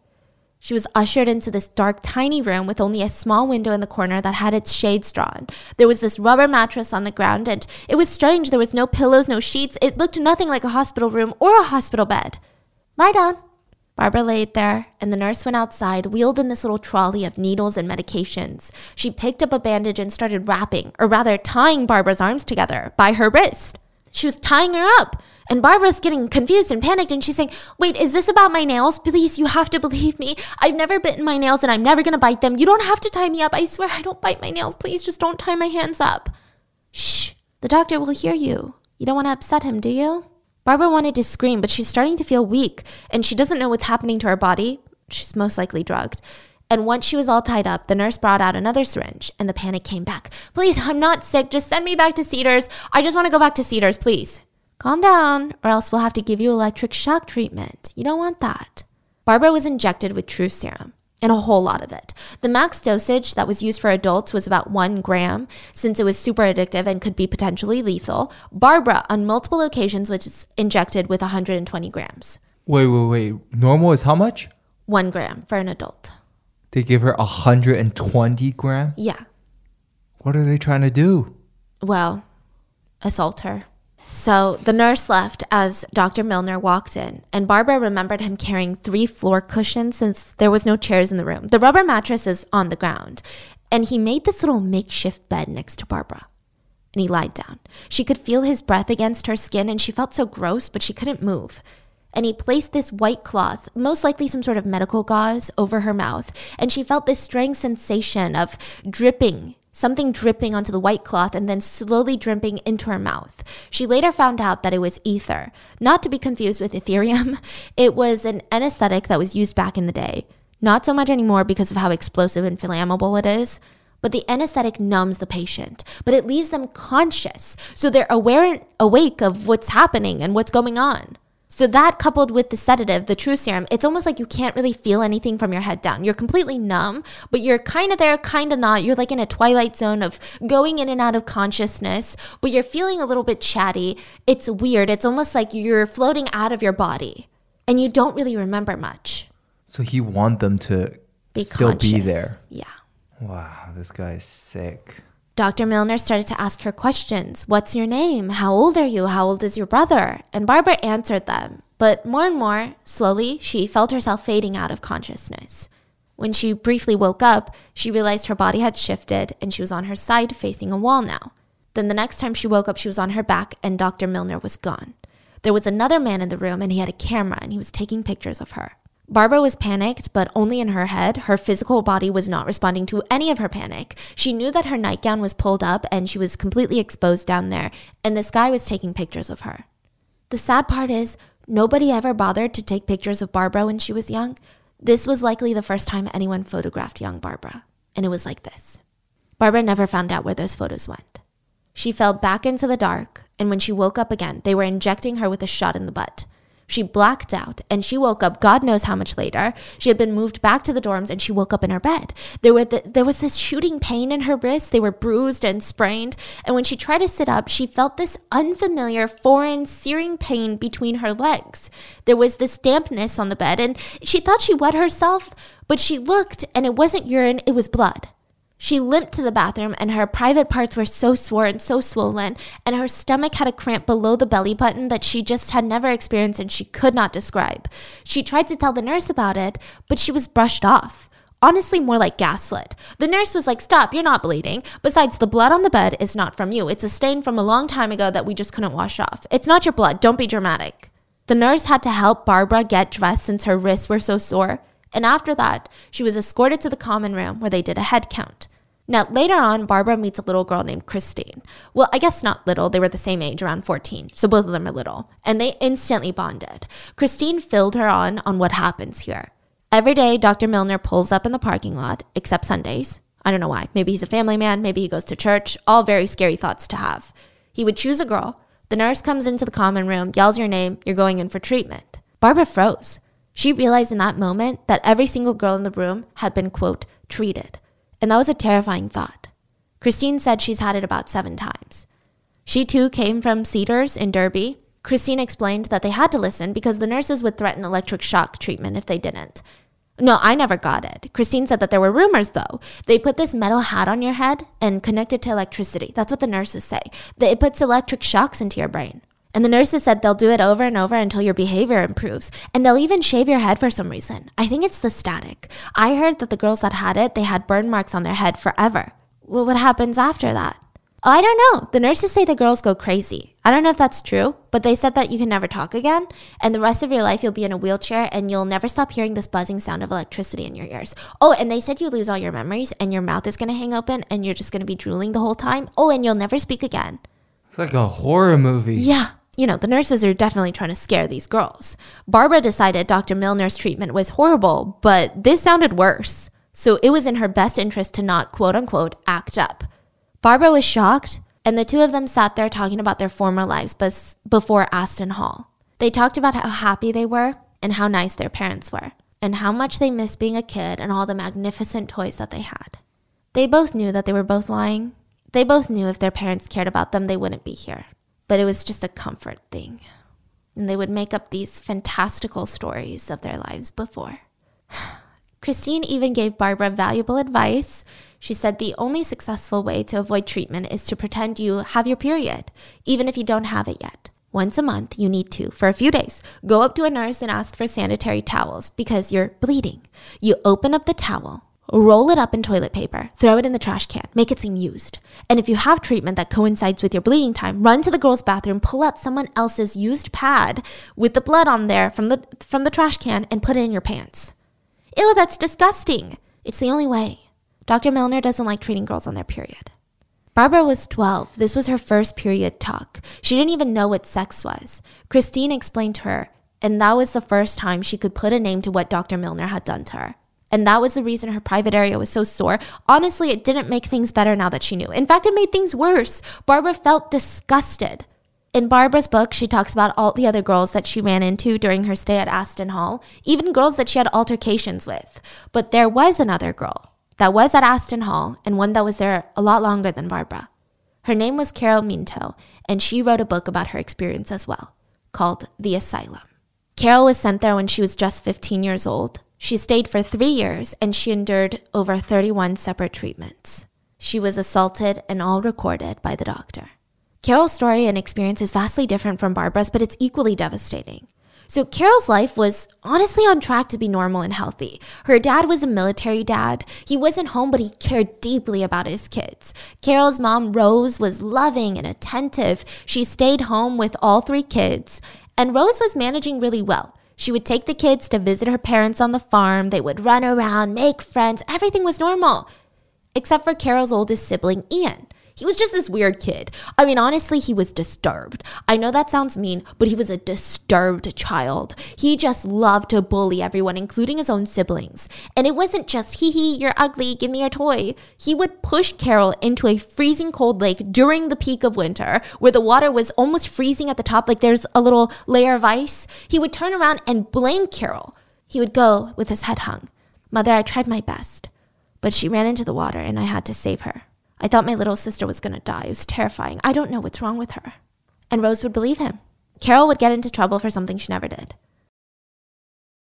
She was ushered into this dark, tiny room with only a small window in the corner that had its shades drawn. There was this rubber mattress on the ground, and it was strange. There was no pillows, no sheets. It looked nothing like a hospital room or a hospital bed. Lie down. Barbara laid there, and the nurse went outside, wheeled in this little trolley of needles and medications. She picked up a bandage and started wrapping, or rather tying Barbara's arms together by her wrist. She was tying her up, and Barbara's getting confused and panicked, and she's saying, Wait, is this about my nails? Please, you have to believe me. I've never bitten my nails, and I'm never gonna bite them. You don't have to tie me up. I swear I don't bite my nails. Please, just don't tie my hands up. Shh, the doctor will hear you. You don't wanna upset him, do you? Barbara wanted to scream, but she's starting to feel weak and she doesn't know what's happening to her body. She's most likely drugged. And once she was all tied up, the nurse brought out another syringe and the panic came back. Please, I'm not sick. Just send me back to Cedars. I just want to go back to Cedars, please. Calm down, or else we'll have to give you electric shock treatment. You don't want that. Barbara was injected with Truth Serum and a whole lot of it. The max dosage that was used for adults was about one gram, since it was super addictive and could be potentially lethal. Barbara, on multiple occasions, was injected with 120 grams. Wait, wait, wait. Normal is how much? One gram for an adult. They give her 120 gram? Yeah. What are they trying to do? Well, assault her. So the nurse left as Dr. Milner walked in, and Barbara remembered him carrying three floor cushions since there was no chairs in the room. The rubber mattress is on the ground, and he made this little makeshift bed next to Barbara. And he lied down. She could feel his breath against her skin, and she felt so gross, but she couldn't move. And he placed this white cloth, most likely some sort of medical gauze, over her mouth, and she felt this strange sensation of dripping something dripping onto the white cloth and then slowly dripping into her mouth. She later found out that it was ether, not to be confused with Ethereum. *laughs* It was an anesthetic that was used back in the day. Not so much anymore because of how explosive and flammable it is. But the anesthetic numbs the patient, but it leaves them conscious. So they're aware and awake of what's happening and what's going on. So that coupled with the sedative, the truth serum, it's almost like you can't really feel anything from your head down. You're completely numb, but you're kind of there, kind of not. You're like in a twilight zone of going in and out of consciousness, but you're feeling a little bit chatty. It's weird. It's almost like you're floating out of your body and you don't really remember much. So he want them to Be still conscious. be there. Yeah. Wow, this guy is sick. Dr. Milner started to ask her questions. What's your name? How old are you? How old is your brother? And Barbara answered them. But more and more, slowly, she felt herself fading out of consciousness. When she briefly woke up, she realized her body had shifted and she was on her side facing a wall now. Then the next time she woke up, she was on her back and Dr. Milner was gone. There was another man in the room and he had a camera and he was taking pictures of her. Barbara was panicked, but only in her head. Her physical body was not responding to any of her panic. She knew that her nightgown was pulled up and she was completely exposed down there, and this guy was taking pictures of her. The sad part is, nobody ever bothered to take pictures of Barbara when she was young. This was likely the first time anyone photographed young Barbara, and it was like this. Barbara never found out where those photos went. She fell back into the dark, and when she woke up again, they were injecting her with a shot in the butt. She blacked out and she woke up God knows how much later. She had been moved back to the dorms and she woke up in her bed. There, were th- there was this shooting pain in her wrists. They were bruised and sprained. And when she tried to sit up, she felt this unfamiliar, foreign, searing pain between her legs. There was this dampness on the bed and she thought she wet herself, but she looked and it wasn't urine, it was blood. She limped to the bathroom, and her private parts were so sore and so swollen, and her stomach had a cramp below the belly button that she just had never experienced and she could not describe. She tried to tell the nurse about it, but she was brushed off. Honestly, more like gaslit. The nurse was like, Stop, you're not bleeding. Besides, the blood on the bed is not from you. It's a stain from a long time ago that we just couldn't wash off. It's not your blood. Don't be dramatic. The nurse had to help Barbara get dressed since her wrists were so sore. And after that, she was escorted to the common room where they did a head count. Now, later on, Barbara meets a little girl named Christine. Well, I guess not little, they were the same age, around 14, so both of them are little, and they instantly bonded. Christine filled her on on what happens here. Every day, Dr. Milner pulls up in the parking lot, except Sundays. I don't know why. Maybe he's a family man. Maybe he goes to church. All very scary thoughts to have. He would choose a girl. The nurse comes into the common room, yells your name, you're going in for treatment. Barbara froze. She realized in that moment that every single girl in the room had been, quote, treated. And that was a terrifying thought. Christine said she's had it about seven times. She too came from Cedars in Derby. Christine explained that they had to listen because the nurses would threaten electric shock treatment if they didn't. No, I never got it. Christine said that there were rumors though. They put this metal hat on your head and connect it to electricity. That's what the nurses say. That it puts electric shocks into your brain. And the nurses said they'll do it over and over until your behavior improves. And they'll even shave your head for some reason. I think it's the static. I heard that the girls that had it, they had burn marks on their head forever. Well, what happens after that? Oh, I don't know. The nurses say the girls go crazy. I don't know if that's true, but they said that you can never talk again, and the rest of your life you'll be in a wheelchair and you'll never stop hearing this buzzing sound of electricity in your ears. Oh, and they said you lose all your memories and your mouth is gonna hang open and you're just gonna be drooling the whole time. Oh, and you'll never speak again. It's like a horror movie. Yeah. You know, the nurses are definitely trying to scare these girls. Barbara decided Dr. Milner's treatment was horrible, but this sounded worse. So it was in her best interest to not quote unquote act up. Barbara was shocked, and the two of them sat there talking about their former lives bes- before Aston Hall. They talked about how happy they were and how nice their parents were, and how much they missed being a kid and all the magnificent toys that they had. They both knew that they were both lying. They both knew if their parents cared about them, they wouldn't be here. But it was just a comfort thing. And they would make up these fantastical stories of their lives before. *sighs* Christine even gave Barbara valuable advice. She said the only successful way to avoid treatment is to pretend you have your period, even if you don't have it yet. Once a month, you need to, for a few days, go up to a nurse and ask for sanitary towels because you're bleeding. You open up the towel, roll it up in toilet paper, throw it in the trash can, make it seem used. And if you have treatment that coincides with your bleeding time, run to the girls' bathroom, pull out someone else's used pad with the blood on there from the from the trash can and put it in your pants. Ew, that's disgusting. It's the only way. Dr. Milner doesn't like treating girls on their period. Barbara was 12. This was her first period talk. She didn't even know what sex was. Christine explained to her, and that was the first time she could put a name to what Dr. Milner had done to her. And that was the reason her private area was so sore. Honestly, it didn't make things better now that she knew. In fact, it made things worse. Barbara felt disgusted. In Barbara's book, she talks about all the other girls that she ran into during her stay at Aston Hall, even girls that she had altercations with. But there was another girl that was at Aston Hall and one that was there a lot longer than Barbara. Her name was Carol Minto, and she wrote a book about her experience as well, called The Asylum. Carol was sent there when she was just 15 years old. She stayed for three years and she endured over 31 separate treatments. She was assaulted and all recorded by the doctor. Carol's story and experience is vastly different from Barbara's, but it's equally devastating. So, Carol's life was honestly on track to be normal and healthy. Her dad was a military dad. He wasn't home, but he cared deeply about his kids. Carol's mom, Rose, was loving and attentive. She stayed home with all three kids, and Rose was managing really well. She would take the kids to visit her parents on the farm. They would run around, make friends. Everything was normal, except for Carol's oldest sibling, Ian. He was just this weird kid. I mean, honestly, he was disturbed. I know that sounds mean, but he was a disturbed child. He just loved to bully everyone, including his own siblings. And it wasn't just, hee hee, you're ugly, give me your toy. He would push Carol into a freezing cold lake during the peak of winter, where the water was almost freezing at the top, like there's a little layer of ice. He would turn around and blame Carol. He would go with his head hung. Mother, I tried my best, but she ran into the water and I had to save her. I thought my little sister was going to die. It was terrifying. I don't know what's wrong with her. And Rose would believe him. Carol would get into trouble for something she never did.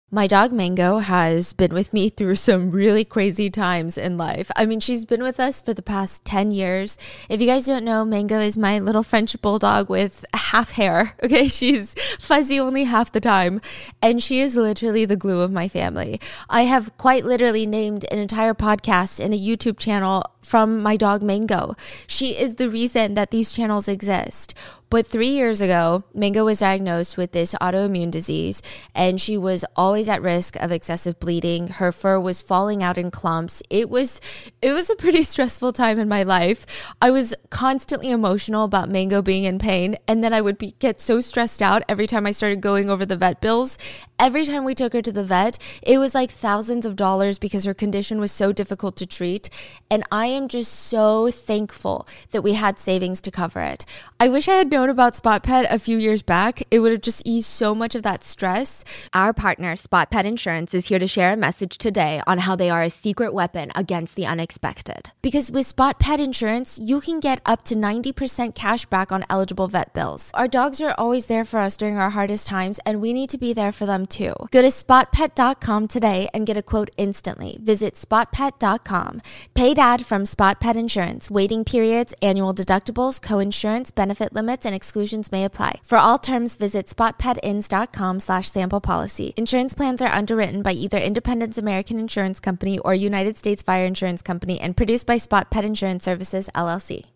My dog Mango has been with me through some really crazy times in life. I mean, she's been with us for the past 10 years. If you guys don't know, Mango is my little French bulldog with half hair. *laughs* Okay, she's fuzzy only half the time, and she is literally the glue of my family. I have quite literally named an entire podcast and a YouTube channel from my dog Mango. She is the reason that these channels exist. But three years ago, Mango was diagnosed with this autoimmune disease, and she was always at risk of excessive bleeding. Her fur was falling out in clumps. It was it was a pretty *laughs* stressful time in my life. I was constantly emotional about Mango being in pain, and then I would be, get so stressed out every time I started going over the vet bills. Every time we took her to the vet, it was like thousands of dollars because her condition was so difficult to treat. And I am just so thankful that we had savings to cover it. I wish I had known about Spot Pet a few years back. It would have just eased so much of that stress. Our partner, Spot Pet Insurance, is here to share a message today on how they are a secret weapon against the unexpected. Because with Spot Pet Insurance, you can get up to 90% cash back on eligible vet bills. Our dogs are always there for us during our hardest times, and we need to be there for them too. Go to spotpet.com today and get a quote instantly. Visit spotpet.com. Paid ad from Spot Pet Insurance. Waiting periods, annual deductibles, co-insurance, benefit limits, and exclusions may apply. For all terms, visit spotpetins.com slash sample policy. Insurance plans are underwritten by either Independence American Insurance Company or United States Fire Insurance Company and produced by Spot Pet Insurance Services, LLC.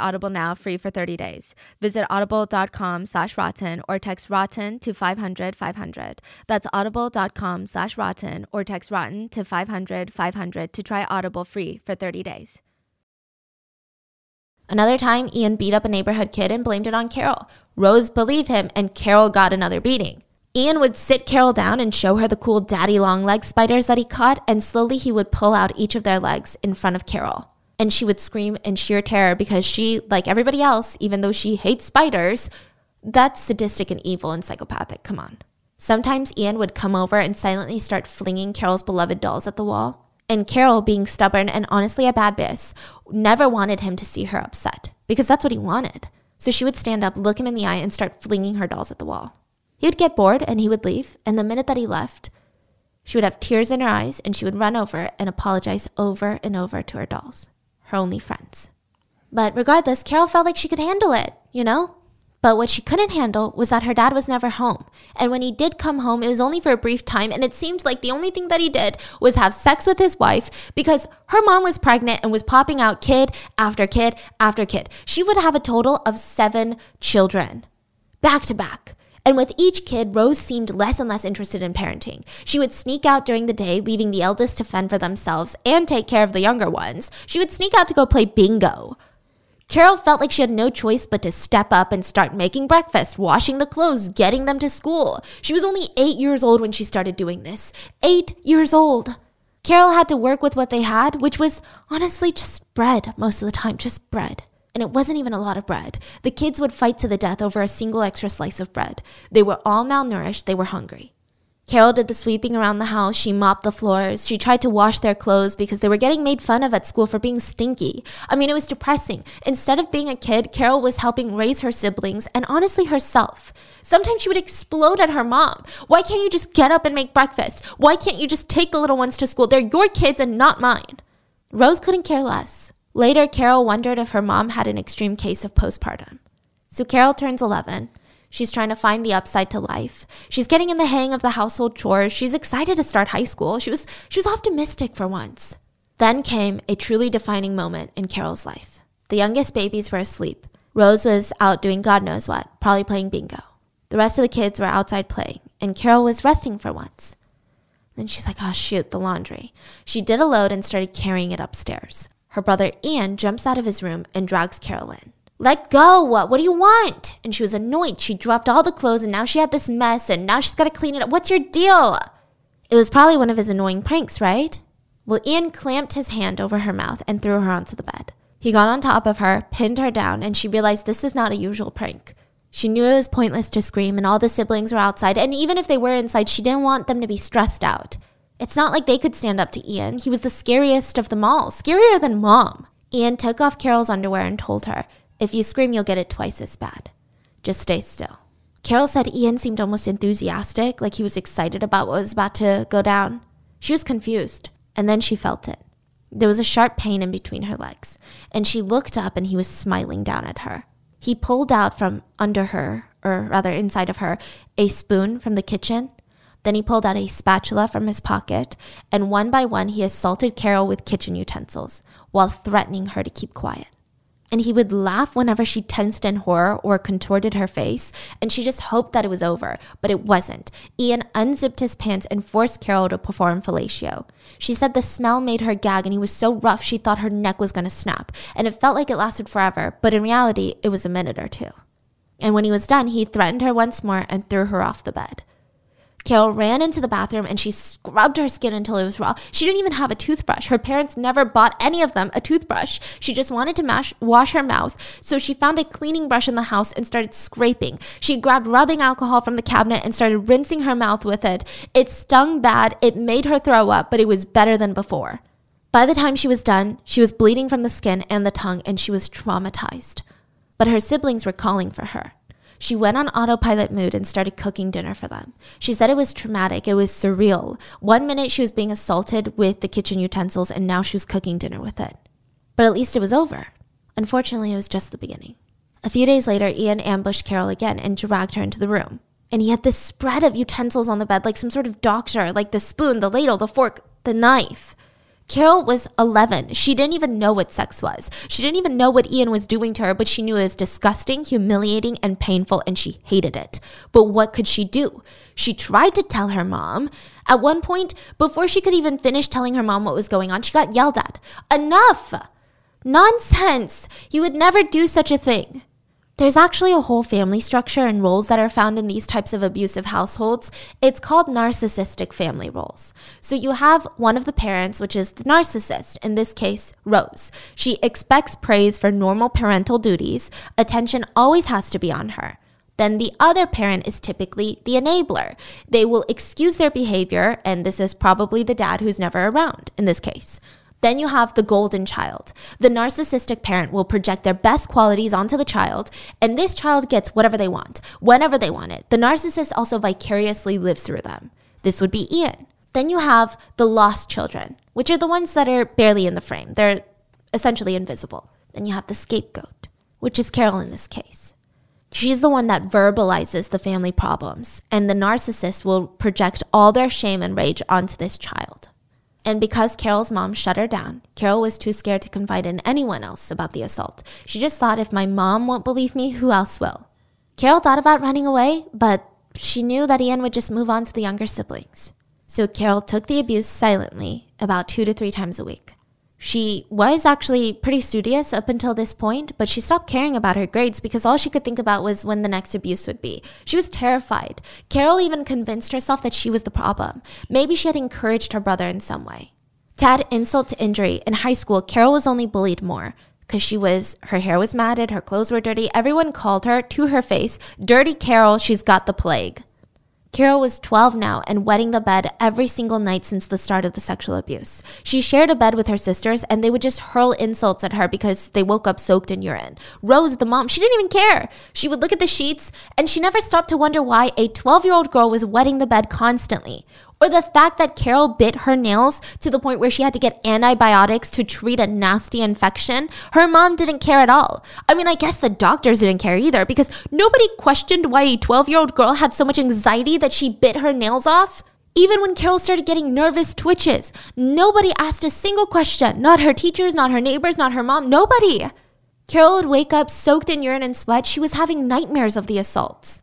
Audible now free for 30 days. Visit audible.com slash rotten or text rotten to 500 500. That's audible.com slash rotten or text rotten to 500 500 to try Audible free for 30 days. Another time, Ian beat up a neighborhood kid and blamed it on Carol. Rose believed him, and Carol got another beating. Ian would sit Carol down and show her the cool daddy long leg spiders that he caught, and slowly he would pull out each of their legs in front of Carol and she would scream in sheer terror because she, like everybody else, even though she hates spiders, that's sadistic and evil and psychopathic. Come on. Sometimes Ian would come over and silently start flinging Carol's beloved dolls at the wall. And Carol, being stubborn and honestly a bad bitch, never wanted him to see her upset because that's what he wanted. So she would stand up, look him in the eye, and start flinging her dolls at the wall. He would get bored and he would leave. And the minute that he left, she would have tears in her eyes and she would run over and apologize over and over to her dolls her only friends. But regardless, Carol felt like she could handle it, you know? But what she couldn't handle was that her dad was never home. And when he did come home, it was only for a brief time. And it seemed like the only thing that he did was have sex with his wife because her mom was pregnant and was popping out kid after kid after kid. She would have a total of seven children back to back. And with each kid, Rose seemed less and less interested in parenting. She would sneak out during the day, leaving the eldest to fend for themselves and take care of the younger ones. She would sneak out to go play bingo. Carol felt like she had no choice but to step up and start making breakfast, washing the clothes, getting them to school. She was only eight years old when she started doing this. Eight years old. Carol had to work with what they had, which was honestly just bread most of the time, just bread and it wasn't even a lot of bread. The kids would fight to the death over a single extra slice of bread. They were all malnourished, they were hungry. Carol did the sweeping around the house. She mopped the floors. She tried to wash their clothes because they were getting made fun of at school for being stinky. I mean, it was depressing. Instead of being a kid, Carol was helping raise her siblings and honestly herself. Sometimes she would explode at her mom. Why can't you just get up and make breakfast? Why can't you just take the little ones to school? They're your kids and not mine. Rose couldn't care less. Later, Carol wondered if her mom had an extreme case of postpartum. So Carol turns 11. She's trying to find the upside to life. She's getting in the hang of the household chores. She's excited to start high school. She was she was optimistic for once. Then came a truly defining moment in Carol's life. The youngest babies were asleep. Rose was out doing God knows what, probably playing bingo. The rest of the kids were outside playing, and Carol was resting for once. Then she's like, oh, shoot, the laundry. She did a load and started carrying it upstairs. Her brother Ian jumps out of his room and drags Carolyn. Let go! What do you want? And she was annoyed. She dropped all the clothes and now she had this mess and now she's got to clean it up. What's your deal? It was probably one of his annoying pranks, right? Well, Ian clamped his hand over her mouth and threw her onto the bed. He got on top of her, pinned her down, and she realized this is not a usual prank. She knew it was pointless to scream, and all the siblings were outside, and even if they were inside, she didn't want them to be stressed out. It's not like they could stand up to Ian. He was the scariest of them all, scarier than mom. Ian took off Carol's underwear and told her, If you scream, you'll get it twice as bad. Just stay still. Carol said Ian seemed almost enthusiastic, like he was excited about what was about to go down. She was confused, and then she felt it. There was a sharp pain in between her legs, and she looked up and he was smiling down at her. He pulled out from under her, or rather inside of her, a spoon from the kitchen. Then he pulled out a spatula from his pocket, and one by one he assaulted Carol with kitchen utensils while threatening her to keep quiet and he would laugh whenever she tensed in horror or contorted her face, and she just hoped that it was over, but it wasn't. Ian unzipped his pants and forced Carol to perform fellatio. She said the smell made her gag, and he was so rough she thought her neck was going to snap, and it felt like it lasted forever, but in reality, it was a minute or two. And when he was done, he threatened her once more and threw her off the bed. Carol ran into the bathroom and she scrubbed her skin until it was raw. She didn't even have a toothbrush. Her parents never bought any of them a toothbrush. She just wanted to mash, wash her mouth, so she found a cleaning brush in the house and started scraping. She grabbed rubbing alcohol from the cabinet and started rinsing her mouth with it. It stung bad, it made her throw up, but it was better than before. By the time she was done, she was bleeding from the skin and the tongue and she was traumatized. But her siblings were calling for her. She went on autopilot mood and started cooking dinner for them. She said it was traumatic, it was surreal. One minute she was being assaulted with the kitchen utensils, and now she was cooking dinner with it. But at least it was over. Unfortunately, it was just the beginning. A few days later, Ian ambushed Carol again and dragged her into the room. And he had this spread of utensils on the bed, like some sort of doctor, like the spoon, the ladle, the fork, the knife. Carol was 11. She didn't even know what sex was. She didn't even know what Ian was doing to her, but she knew it was disgusting, humiliating, and painful, and she hated it. But what could she do? She tried to tell her mom. At one point, before she could even finish telling her mom what was going on, she got yelled at. Enough! Nonsense! You would never do such a thing. There's actually a whole family structure and roles that are found in these types of abusive households. It's called narcissistic family roles. So you have one of the parents, which is the narcissist, in this case, Rose. She expects praise for normal parental duties, attention always has to be on her. Then the other parent is typically the enabler. They will excuse their behavior, and this is probably the dad who's never around in this case. Then you have the golden child. The narcissistic parent will project their best qualities onto the child, and this child gets whatever they want, whenever they want it. The narcissist also vicariously lives through them. This would be Ian. Then you have the lost children, which are the ones that are barely in the frame. They're essentially invisible. Then you have the scapegoat, which is Carol in this case. She's the one that verbalizes the family problems, and the narcissist will project all their shame and rage onto this child. And because Carol's mom shut her down, Carol was too scared to confide in anyone else about the assault. She just thought if my mom won't believe me, who else will? Carol thought about running away, but she knew that Ian would just move on to the younger siblings. So Carol took the abuse silently about two to three times a week. She was actually pretty studious up until this point, but she stopped caring about her grades because all she could think about was when the next abuse would be. She was terrified. Carol even convinced herself that she was the problem. Maybe she had encouraged her brother in some way. To add insult to injury, in high school, Carol was only bullied more because she was, her hair was matted, her clothes were dirty. Everyone called her to her face, Dirty Carol, she's got the plague. Carol was 12 now and wetting the bed every single night since the start of the sexual abuse. She shared a bed with her sisters and they would just hurl insults at her because they woke up soaked in urine. Rose, the mom, she didn't even care. She would look at the sheets and she never stopped to wonder why a 12 year old girl was wetting the bed constantly. Or the fact that Carol bit her nails to the point where she had to get antibiotics to treat a nasty infection. Her mom didn't care at all. I mean, I guess the doctors didn't care either because nobody questioned why a 12 year old girl had so much anxiety that she bit her nails off. Even when Carol started getting nervous twitches, nobody asked a single question. Not her teachers, not her neighbors, not her mom, nobody. Carol would wake up soaked in urine and sweat. She was having nightmares of the assaults.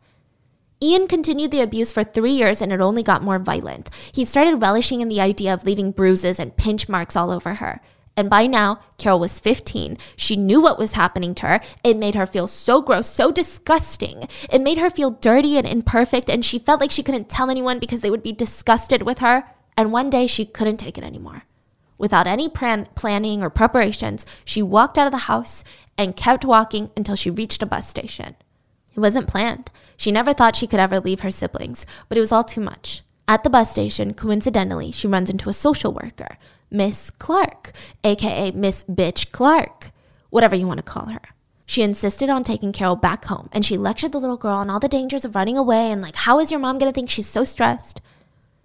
Ian continued the abuse for three years and it only got more violent. He started relishing in the idea of leaving bruises and pinch marks all over her. And by now, Carol was 15. She knew what was happening to her. It made her feel so gross, so disgusting. It made her feel dirty and imperfect, and she felt like she couldn't tell anyone because they would be disgusted with her. And one day, she couldn't take it anymore. Without any plan- planning or preparations, she walked out of the house and kept walking until she reached a bus station. It wasn't planned. She never thought she could ever leave her siblings, but it was all too much. At the bus station, coincidentally, she runs into a social worker Miss Clark, aka Miss Bitch Clark, whatever you want to call her. She insisted on taking Carol back home and she lectured the little girl on all the dangers of running away and like, how is your mom gonna think she's so stressed?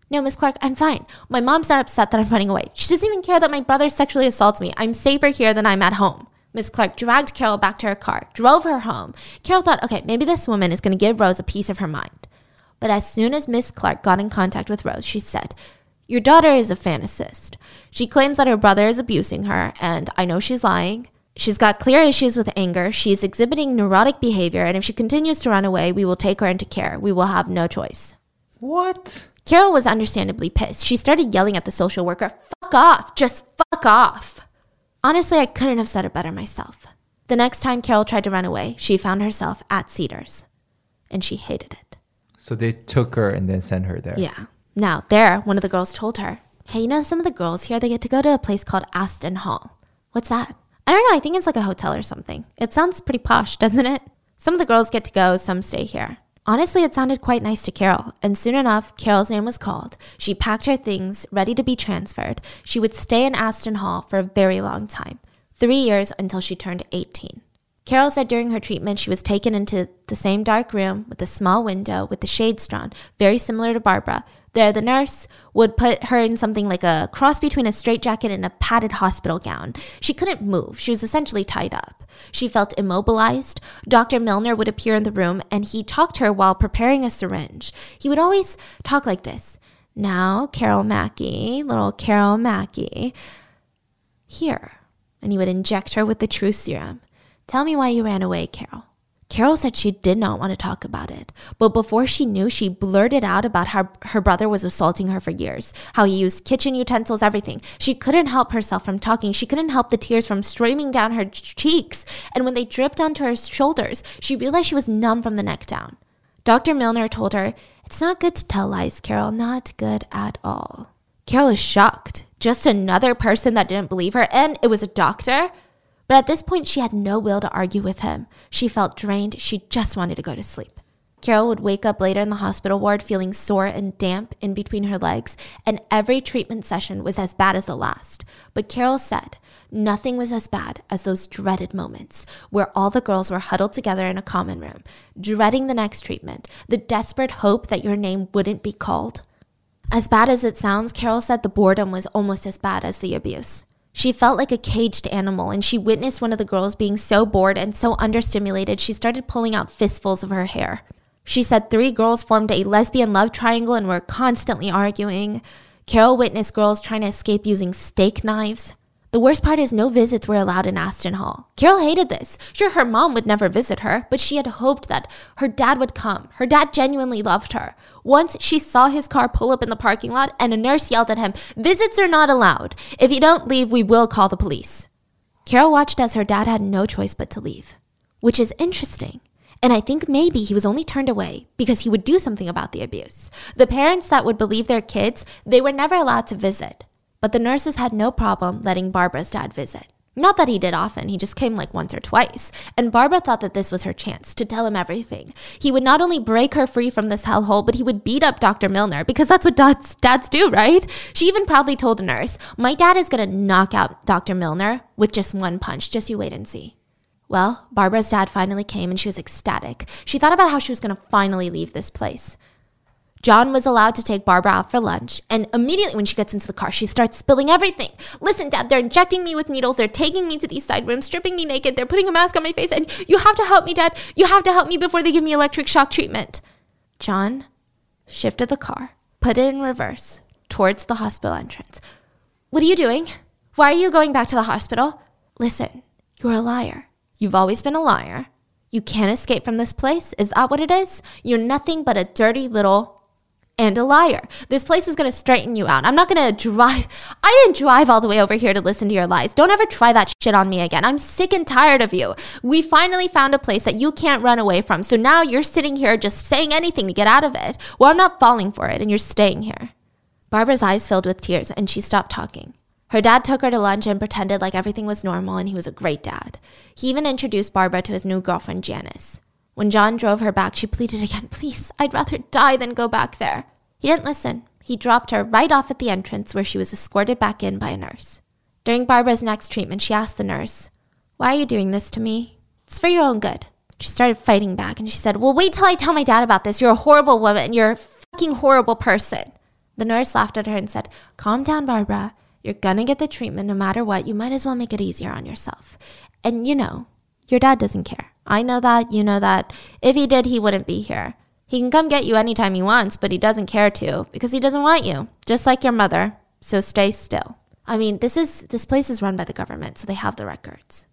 No, Miss Clark, I'm fine. My mom's not upset that I'm running away. She doesn't even care that my brother sexually assaults me. I'm safer here than I'm at home. Miss Clark dragged Carol back to her car, drove her home. Carol thought, okay, maybe this woman is going to give Rose a piece of her mind. But as soon as Miss Clark got in contact with Rose, she said, your daughter is a fantasist. She claims that her brother is abusing her, and I know she's lying. She's got clear issues with anger. She's exhibiting neurotic behavior, and if she continues to run away, we will take her into care. We will have no choice. What? Carol was understandably pissed. She started yelling at the social worker, Fuck off! Just fuck off! Honestly, I couldn't have said it better myself. The next time Carol tried to run away, she found herself at Cedars, and she hated it. So they took her and then sent her there. Yeah. Now, there, one of the girls told her, Hey, you know, some of the girls here, they get to go to a place called Aston Hall. What's that? I don't know. I think it's like a hotel or something. It sounds pretty posh, doesn't it? Some of the girls get to go, some stay here. Honestly, it sounded quite nice to Carol, and soon enough, Carol's name was called. She packed her things, ready to be transferred. She would stay in Aston Hall for a very long time three years until she turned 18. Carol said during her treatment she was taken into the same dark room with a small window with the shades drawn, very similar to Barbara, there, the nurse would put her in something like a cross between a straitjacket and a padded hospital gown. She couldn't move. She was essentially tied up. She felt immobilized. Dr. Milner would appear in the room and he talked to her while preparing a syringe. He would always talk like this. Now, Carol Mackey, little Carol Mackey, here. And he would inject her with the truth serum. Tell me why you ran away, Carol. Carol said she did not want to talk about it, but before she knew, she blurted out about how her brother was assaulting her for years, how he used kitchen utensils, everything. She couldn't help herself from talking. She couldn't help the tears from streaming down her cheeks. And when they dripped onto her shoulders, she realized she was numb from the neck down. Dr. Milner told her, It's not good to tell lies, Carol, not good at all. Carol was shocked. Just another person that didn't believe her, and it was a doctor. But at this point, she had no will to argue with him. She felt drained. She just wanted to go to sleep. Carol would wake up later in the hospital ward feeling sore and damp in between her legs, and every treatment session was as bad as the last. But Carol said nothing was as bad as those dreaded moments where all the girls were huddled together in a common room, dreading the next treatment, the desperate hope that your name wouldn't be called. As bad as it sounds, Carol said the boredom was almost as bad as the abuse. She felt like a caged animal, and she witnessed one of the girls being so bored and so understimulated, she started pulling out fistfuls of her hair. She said three girls formed a lesbian love triangle and were constantly arguing. Carol witnessed girls trying to escape using steak knives. The worst part is no visits were allowed in Aston Hall. Carol hated this. Sure, her mom would never visit her, but she had hoped that her dad would come. Her dad genuinely loved her. Once she saw his car pull up in the parking lot and a nurse yelled at him, Visits are not allowed. If you don't leave, we will call the police. Carol watched as her dad had no choice but to leave, which is interesting. And I think maybe he was only turned away because he would do something about the abuse. The parents that would believe their kids, they were never allowed to visit. But the nurses had no problem letting Barbara's dad visit. Not that he did often, he just came like once or twice. And Barbara thought that this was her chance to tell him everything. He would not only break her free from this hellhole, but he would beat up Dr. Milner because that's what dads, dads do, right? She even proudly told a nurse, My dad is gonna knock out Dr. Milner with just one punch. Just you wait and see. Well, Barbara's dad finally came and she was ecstatic. She thought about how she was gonna finally leave this place. John was allowed to take Barbara out for lunch, and immediately when she gets into the car, she starts spilling everything. Listen, Dad, they're injecting me with needles. They're taking me to these side rooms, stripping me naked. They're putting a mask on my face, and you have to help me, Dad. You have to help me before they give me electric shock treatment. John shifted the car, put it in reverse towards the hospital entrance. What are you doing? Why are you going back to the hospital? Listen, you're a liar. You've always been a liar. You can't escape from this place. Is that what it is? You're nothing but a dirty little and a liar. This place is going to straighten you out. I'm not going to drive. *laughs* I didn't drive all the way over here to listen to your lies. Don't ever try that shit on me again. I'm sick and tired of you. We finally found a place that you can't run away from. So now you're sitting here just saying anything to get out of it. Well, I'm not falling for it, and you're staying here. Barbara's eyes filled with tears, and she stopped talking. Her dad took her to lunch and pretended like everything was normal and he was a great dad. He even introduced Barbara to his new girlfriend, Janice. When John drove her back, she pleaded again, Please, I'd rather die than go back there. He didn't listen. He dropped her right off at the entrance where she was escorted back in by a nurse. During Barbara's next treatment, she asked the nurse, Why are you doing this to me? It's for your own good. She started fighting back and she said, Well, wait till I tell my dad about this. You're a horrible woman. You're a fucking horrible person. The nurse laughed at her and said, Calm down, Barbara. You're gonna get the treatment no matter what. You might as well make it easier on yourself. And you know, your dad doesn't care. I know that, you know that. If he did, he wouldn't be here. He can come get you anytime he wants, but he doesn't care to because he doesn't want you, just like your mother. So stay still. I mean, this is this place is run by the government, so they have the records.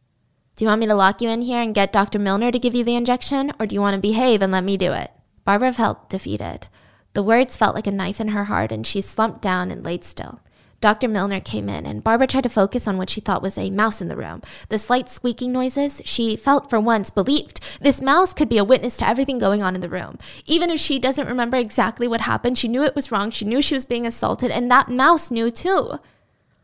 Do you want me to lock you in here and get Dr. Milner to give you the injection, or do you want to behave and let me do it? Barbara felt defeated. The words felt like a knife in her heart, and she slumped down and laid still. Dr. Milner came in, and Barbara tried to focus on what she thought was a mouse in the room. The slight squeaking noises, she felt for once believed. This mouse could be a witness to everything going on in the room. Even if she doesn't remember exactly what happened, she knew it was wrong. She knew she was being assaulted, and that mouse knew too.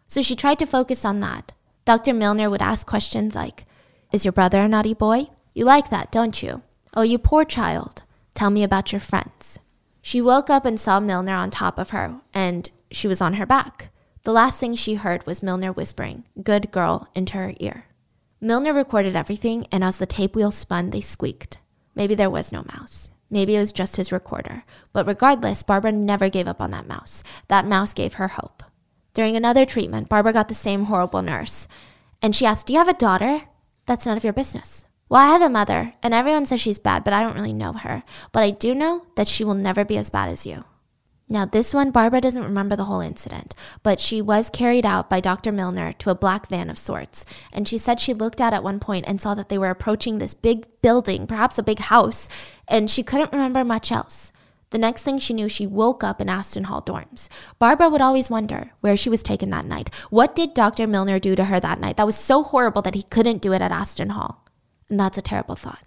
So she tried to focus on that. Dr. Milner would ask questions like, Is your brother a naughty boy? You like that, don't you? Oh, you poor child. Tell me about your friends. She woke up and saw Milner on top of her, and she was on her back. The last thing she heard was Milner whispering, Good girl, into her ear. Milner recorded everything, and as the tape wheel spun, they squeaked. Maybe there was no mouse. Maybe it was just his recorder. But regardless, Barbara never gave up on that mouse. That mouse gave her hope. During another treatment, Barbara got the same horrible nurse. And she asked, Do you have a daughter? That's none of your business. Well, I have a mother, and everyone says she's bad, but I don't really know her. But I do know that she will never be as bad as you. Now, this one, Barbara doesn't remember the whole incident, but she was carried out by Dr. Milner to a black van of sorts. And she said she looked out at one point and saw that they were approaching this big building, perhaps a big house, and she couldn't remember much else. The next thing she knew, she woke up in Aston Hall dorms. Barbara would always wonder where she was taken that night. What did Dr. Milner do to her that night that was so horrible that he couldn't do it at Aston Hall? And that's a terrible thought.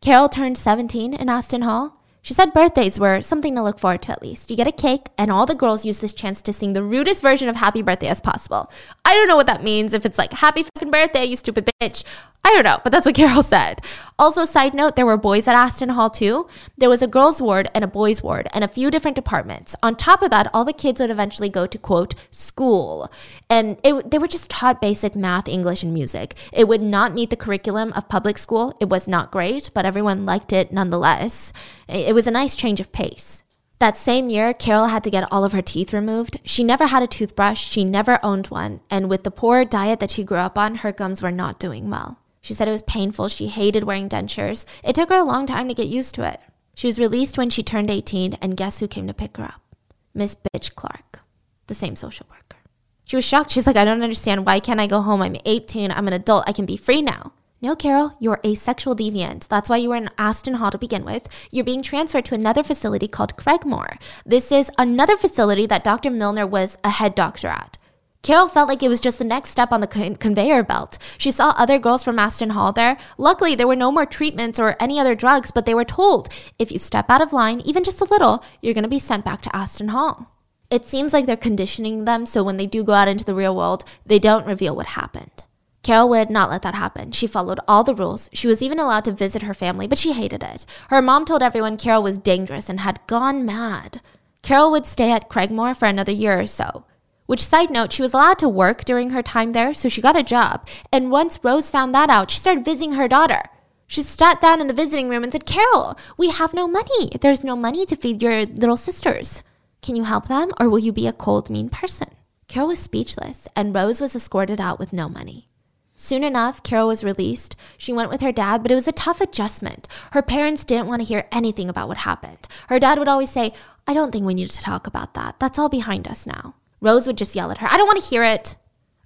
Carol turned 17 in Aston Hall, she said birthdays were something to look forward to at least. You get a cake, and all the girls use this chance to sing the rudest version of happy birthday as possible. I don't know what that means, if it's like happy fucking birthday, you stupid bitch. I don't know, but that's what *laughs* Carol said. Also, side note, there were boys at Aston Hall too. There was a girls' ward and a boys' ward and a few different departments. On top of that, all the kids would eventually go to quote school. And it, they were just taught basic math, English, and music. It would not meet the curriculum of public school. It was not great, but everyone liked it nonetheless. It was a nice change of pace. That same year, Carol had to get all of her teeth removed. She never had a toothbrush, she never owned one, and with the poor diet that she grew up on, her gums were not doing well. She said it was painful. She hated wearing dentures. It took her a long time to get used to it. She was released when she turned 18, and guess who came to pick her up? Miss Bitch Clark, the same social worker. She was shocked. She's like, I don't understand. Why can't I go home? I'm 18. I'm an adult. I can be free now. No, Carol, you're a sexual deviant. That's why you were in Aston Hall to begin with. You're being transferred to another facility called Craigmore. This is another facility that Dr. Milner was a head doctor at. Carol felt like it was just the next step on the con- conveyor belt. She saw other girls from Aston Hall there. Luckily, there were no more treatments or any other drugs, but they were told if you step out of line, even just a little, you're going to be sent back to Aston Hall. It seems like they're conditioning them so when they do go out into the real world, they don't reveal what happened. Carol would not let that happen. She followed all the rules. She was even allowed to visit her family, but she hated it. Her mom told everyone Carol was dangerous and had gone mad. Carol would stay at Craigmore for another year or so. Which, side note, she was allowed to work during her time there, so she got a job. And once Rose found that out, she started visiting her daughter. She sat down in the visiting room and said, Carol, we have no money. There's no money to feed your little sisters. Can you help them, or will you be a cold, mean person? Carol was speechless, and Rose was escorted out with no money. Soon enough, Carol was released. She went with her dad, but it was a tough adjustment. Her parents didn't want to hear anything about what happened. Her dad would always say, I don't think we need to talk about that. That's all behind us now. Rose would just yell at her, I don't want to hear it.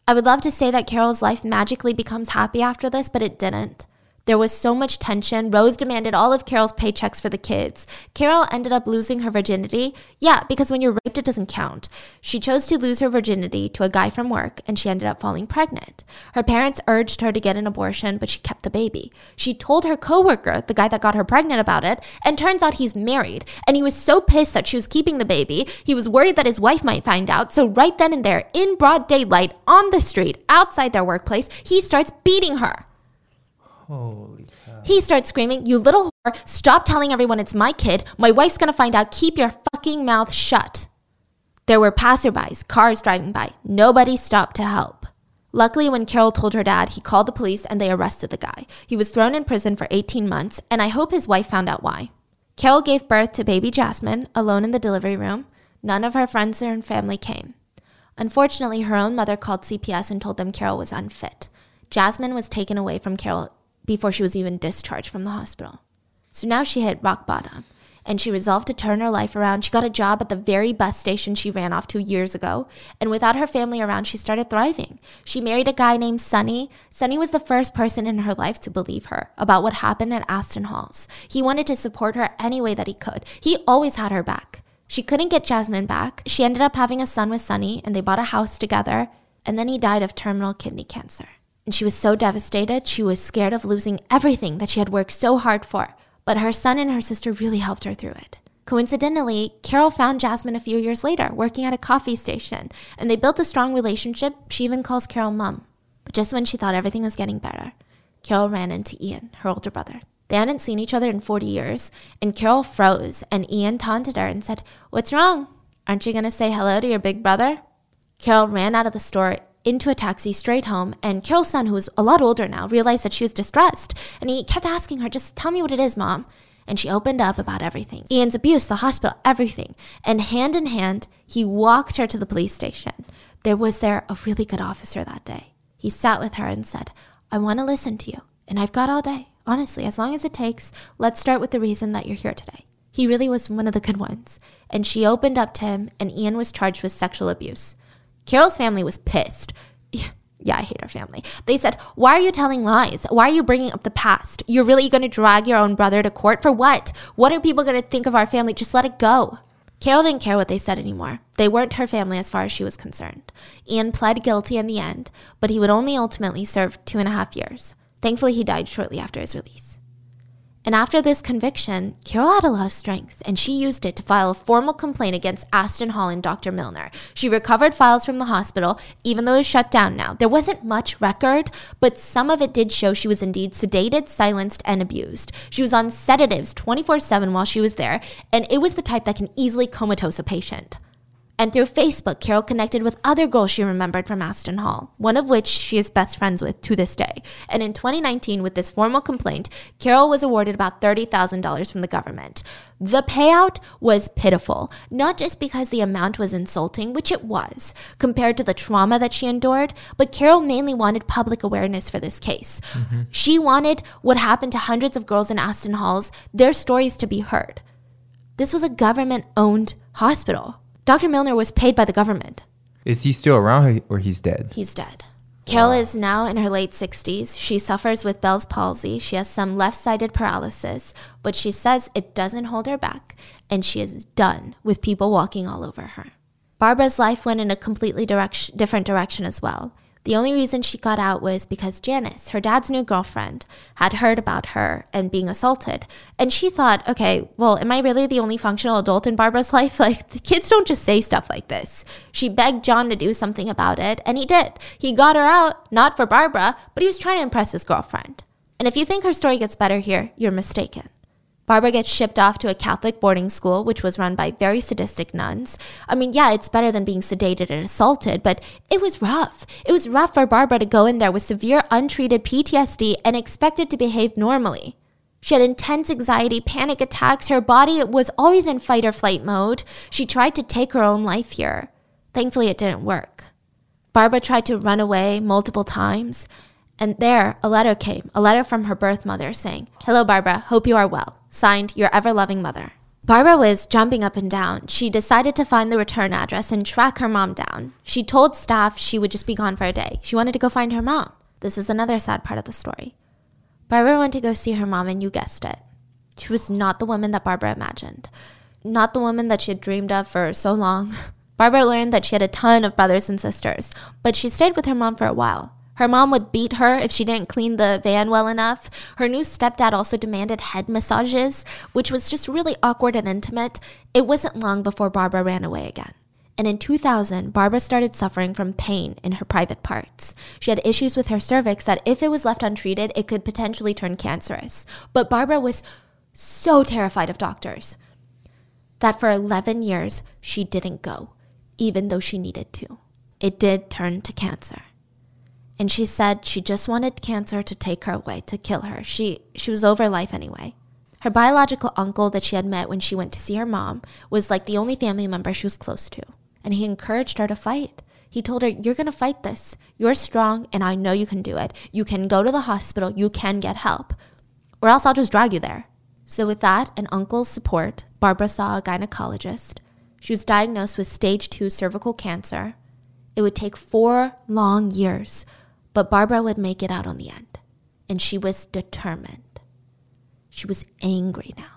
I would love to say that Carol's life magically becomes happy after this, but it didn't. There was so much tension. Rose demanded all of Carol's paychecks for the kids. Carol ended up losing her virginity. Yeah, because when you're raped, it doesn't count. She chose to lose her virginity to a guy from work, and she ended up falling pregnant. Her parents urged her to get an abortion, but she kept the baby. She told her coworker, the guy that got her pregnant, about it, and turns out he's married. And he was so pissed that she was keeping the baby, he was worried that his wife might find out. So, right then and there, in broad daylight, on the street, outside their workplace, he starts beating her. Holy cow. He starts screaming, You little whore, stop telling everyone it's my kid. My wife's gonna find out. Keep your fucking mouth shut. There were passerbys, cars driving by. Nobody stopped to help. Luckily, when Carol told her dad, he called the police and they arrested the guy. He was thrown in prison for 18 months, and I hope his wife found out why. Carol gave birth to baby Jasmine alone in the delivery room. None of her friends or family came. Unfortunately, her own mother called CPS and told them Carol was unfit. Jasmine was taken away from Carol before she was even discharged from the hospital. So now she hit rock bottom and she resolved to turn her life around. She got a job at the very bus station she ran off to years ago, and without her family around, she started thriving. She married a guy named Sonny. Sonny was the first person in her life to believe her about what happened at Aston Halls. He wanted to support her any way that he could. He always had her back. She couldn't get Jasmine back. She ended up having a son with Sonny, and they bought a house together, and then he died of terminal kidney cancer. And she was so devastated, she was scared of losing everything that she had worked so hard for. But her son and her sister really helped her through it. Coincidentally, Carol found Jasmine a few years later, working at a coffee station, and they built a strong relationship. She even calls Carol mum. But just when she thought everything was getting better, Carol ran into Ian, her older brother. They hadn't seen each other in 40 years, and Carol froze, and Ian taunted her and said, What's wrong? Aren't you going to say hello to your big brother? Carol ran out of the store into a taxi straight home, and Carol's son, who was a lot older now, realized that she was distressed, and he kept asking her, Just tell me what it is, mom. And she opened up about everything Ian's abuse, the hospital, everything. And hand in hand, he walked her to the police station. There was there a really good officer that day. He sat with her and said, I want to listen to you, and I've got all day. Honestly, as long as it takes, let's start with the reason that you're here today. He really was one of the good ones. And she opened up to him, and Ian was charged with sexual abuse. Carol's family was pissed. *laughs* Yeah, I hate our family. They said, Why are you telling lies? Why are you bringing up the past? You're really going to drag your own brother to court for what? What are people going to think of our family? Just let it go. Carol didn't care what they said anymore. They weren't her family as far as she was concerned. Ian pled guilty in the end, but he would only ultimately serve two and a half years. Thankfully, he died shortly after his release. And after this conviction, Carol had a lot of strength, and she used it to file a formal complaint against Aston Hall and Dr. Milner. She recovered files from the hospital, even though it was shut down now. There wasn't much record, but some of it did show she was indeed sedated, silenced, and abused. She was on sedatives 24 7 while she was there, and it was the type that can easily comatose a patient. And through Facebook, Carol connected with other girls she remembered from Aston Hall, one of which she is best friends with to this day. And in 2019, with this formal complaint, Carol was awarded about $30,000 from the government. The payout was pitiful, not just because the amount was insulting, which it was, compared to the trauma that she endured, but Carol mainly wanted public awareness for this case. Mm-hmm. She wanted what happened to hundreds of girls in Aston Halls, their stories to be heard. This was a government owned hospital. Dr. Milner was paid by the government. Is he still around or he's dead? He's dead. Carol wow. is now in her late 60s. She suffers with Bell's palsy. She has some left sided paralysis, but she says it doesn't hold her back, and she is done with people walking all over her. Barbara's life went in a completely direction, different direction as well. The only reason she got out was because Janice, her dad's new girlfriend, had heard about her and being assaulted. And she thought, okay, well, am I really the only functional adult in Barbara's *laughs* life? Like, the kids don't just say stuff like this. She begged John to do something about it, and he did. He got her out, not for Barbara, but he was trying to impress his girlfriend. And if you think her story gets better here, you're mistaken. Barbara gets shipped off to a Catholic boarding school, which was run by very sadistic nuns. I mean, yeah, it's better than being sedated and assaulted, but it was rough. It was rough for Barbara to go in there with severe untreated PTSD and expected to behave normally. She had intense anxiety, panic attacks. Her body was always in fight or flight mode. She tried to take her own life here. Thankfully, it didn't work. Barbara tried to run away multiple times. And there, a letter came, a letter from her birth mother saying, Hello, Barbara, hope you are well. Signed, Your Ever Loving Mother. Barbara was jumping up and down. She decided to find the return address and track her mom down. She told staff she would just be gone for a day. She wanted to go find her mom. This is another sad part of the story. Barbara went to go see her mom, and you guessed it. She was not the woman that Barbara imagined, not the woman that she had dreamed of for so long. *laughs* Barbara learned that she had a ton of brothers and sisters, but she stayed with her mom for a while. Her mom would beat her if she didn't clean the van well enough. Her new stepdad also demanded head massages, which was just really awkward and intimate. It wasn't long before Barbara ran away again. And in 2000, Barbara started suffering from pain in her private parts. She had issues with her cervix that, if it was left untreated, it could potentially turn cancerous. But Barbara was so terrified of doctors that for 11 years she didn't go, even though she needed to. It did turn to cancer. And she said she just wanted cancer to take her away, to kill her. She, she was over life anyway. Her biological uncle that she had met when she went to see her mom was like the only family member she was close to and he encouraged her to fight. He told her, You're going to fight this. You're strong, and I know you can do it. You can go to the hospital, you can get help, or else I'll just drag you there. So, with that and uncle's support, Barbara saw a gynecologist. She was diagnosed with stage two cervical cancer. It would take four long years, but Barbara would make it out on the end. And she was determined. She was angry now.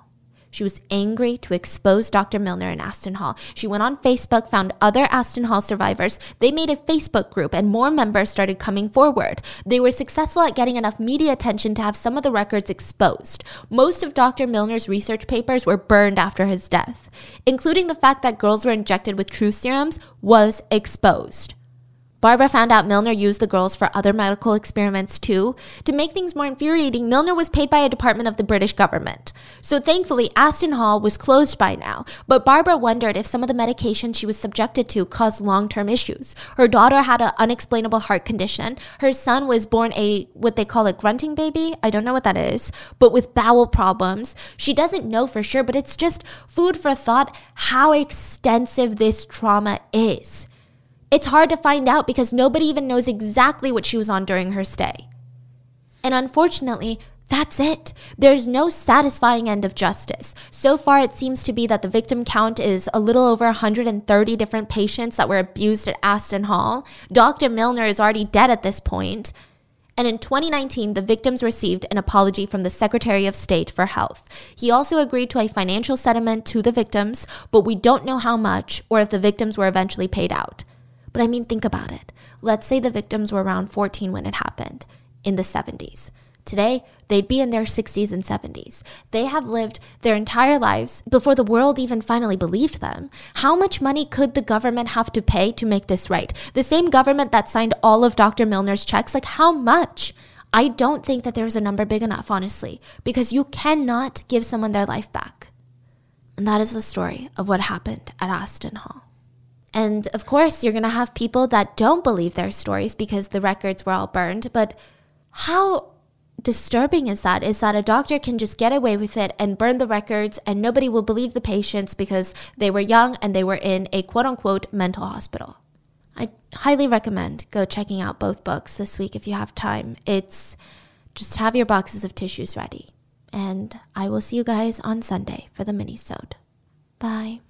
She was angry to expose Dr. Milner in Aston Hall. She went on Facebook, found other Aston Hall survivors. They made a Facebook group, and more members started coming forward. They were successful at getting enough media attention to have some of the records exposed. Most of Dr. Milner's research papers were burned after his death, including the fact that girls were injected with truth serums was exposed. Barbara found out Milner used the girls for other medical experiments too. To make things more infuriating, Milner was paid by a department of the British government. So thankfully, Aston Hall was closed by now, but Barbara wondered if some of the medication she was subjected to caused long term issues. Her daughter had an unexplainable heart condition. Her son was born a, what they call a grunting baby. I don't know what that is, but with bowel problems. She doesn't know for sure, but it's just food for thought how extensive this trauma is. It's hard to find out because nobody even knows exactly what she was on during her stay. And unfortunately, that's it. There's no satisfying end of justice. So far, it seems to be that the victim count is a little over 130 different patients that were abused at Aston Hall. Dr. Milner is already dead at this point. And in 2019, the victims received an apology from the Secretary of State for Health. He also agreed to a financial settlement to the victims, but we don't know how much or if the victims were eventually paid out. But I mean, think about it. Let's say the victims were around 14 when it happened in the 70s. Today, they'd be in their 60s and 70s. They have lived their entire lives before the world even finally believed them. How much money could the government have to pay to make this right? The same government that signed all of Dr. Milner's checks, like how much? I don't think that there's a number big enough, honestly, because you cannot give someone their life back. And that is the story of what happened at Aston Hall. And of course, you're going to have people that don't believe their stories because the records were all burned. But how disturbing is that? Is that a doctor can just get away with it and burn the records and nobody will believe the patients because they were young and they were in a quote unquote mental hospital. I highly recommend go checking out both books this week if you have time. It's just have your boxes of tissues ready. And I will see you guys on Sunday for the mini-sode. Bye.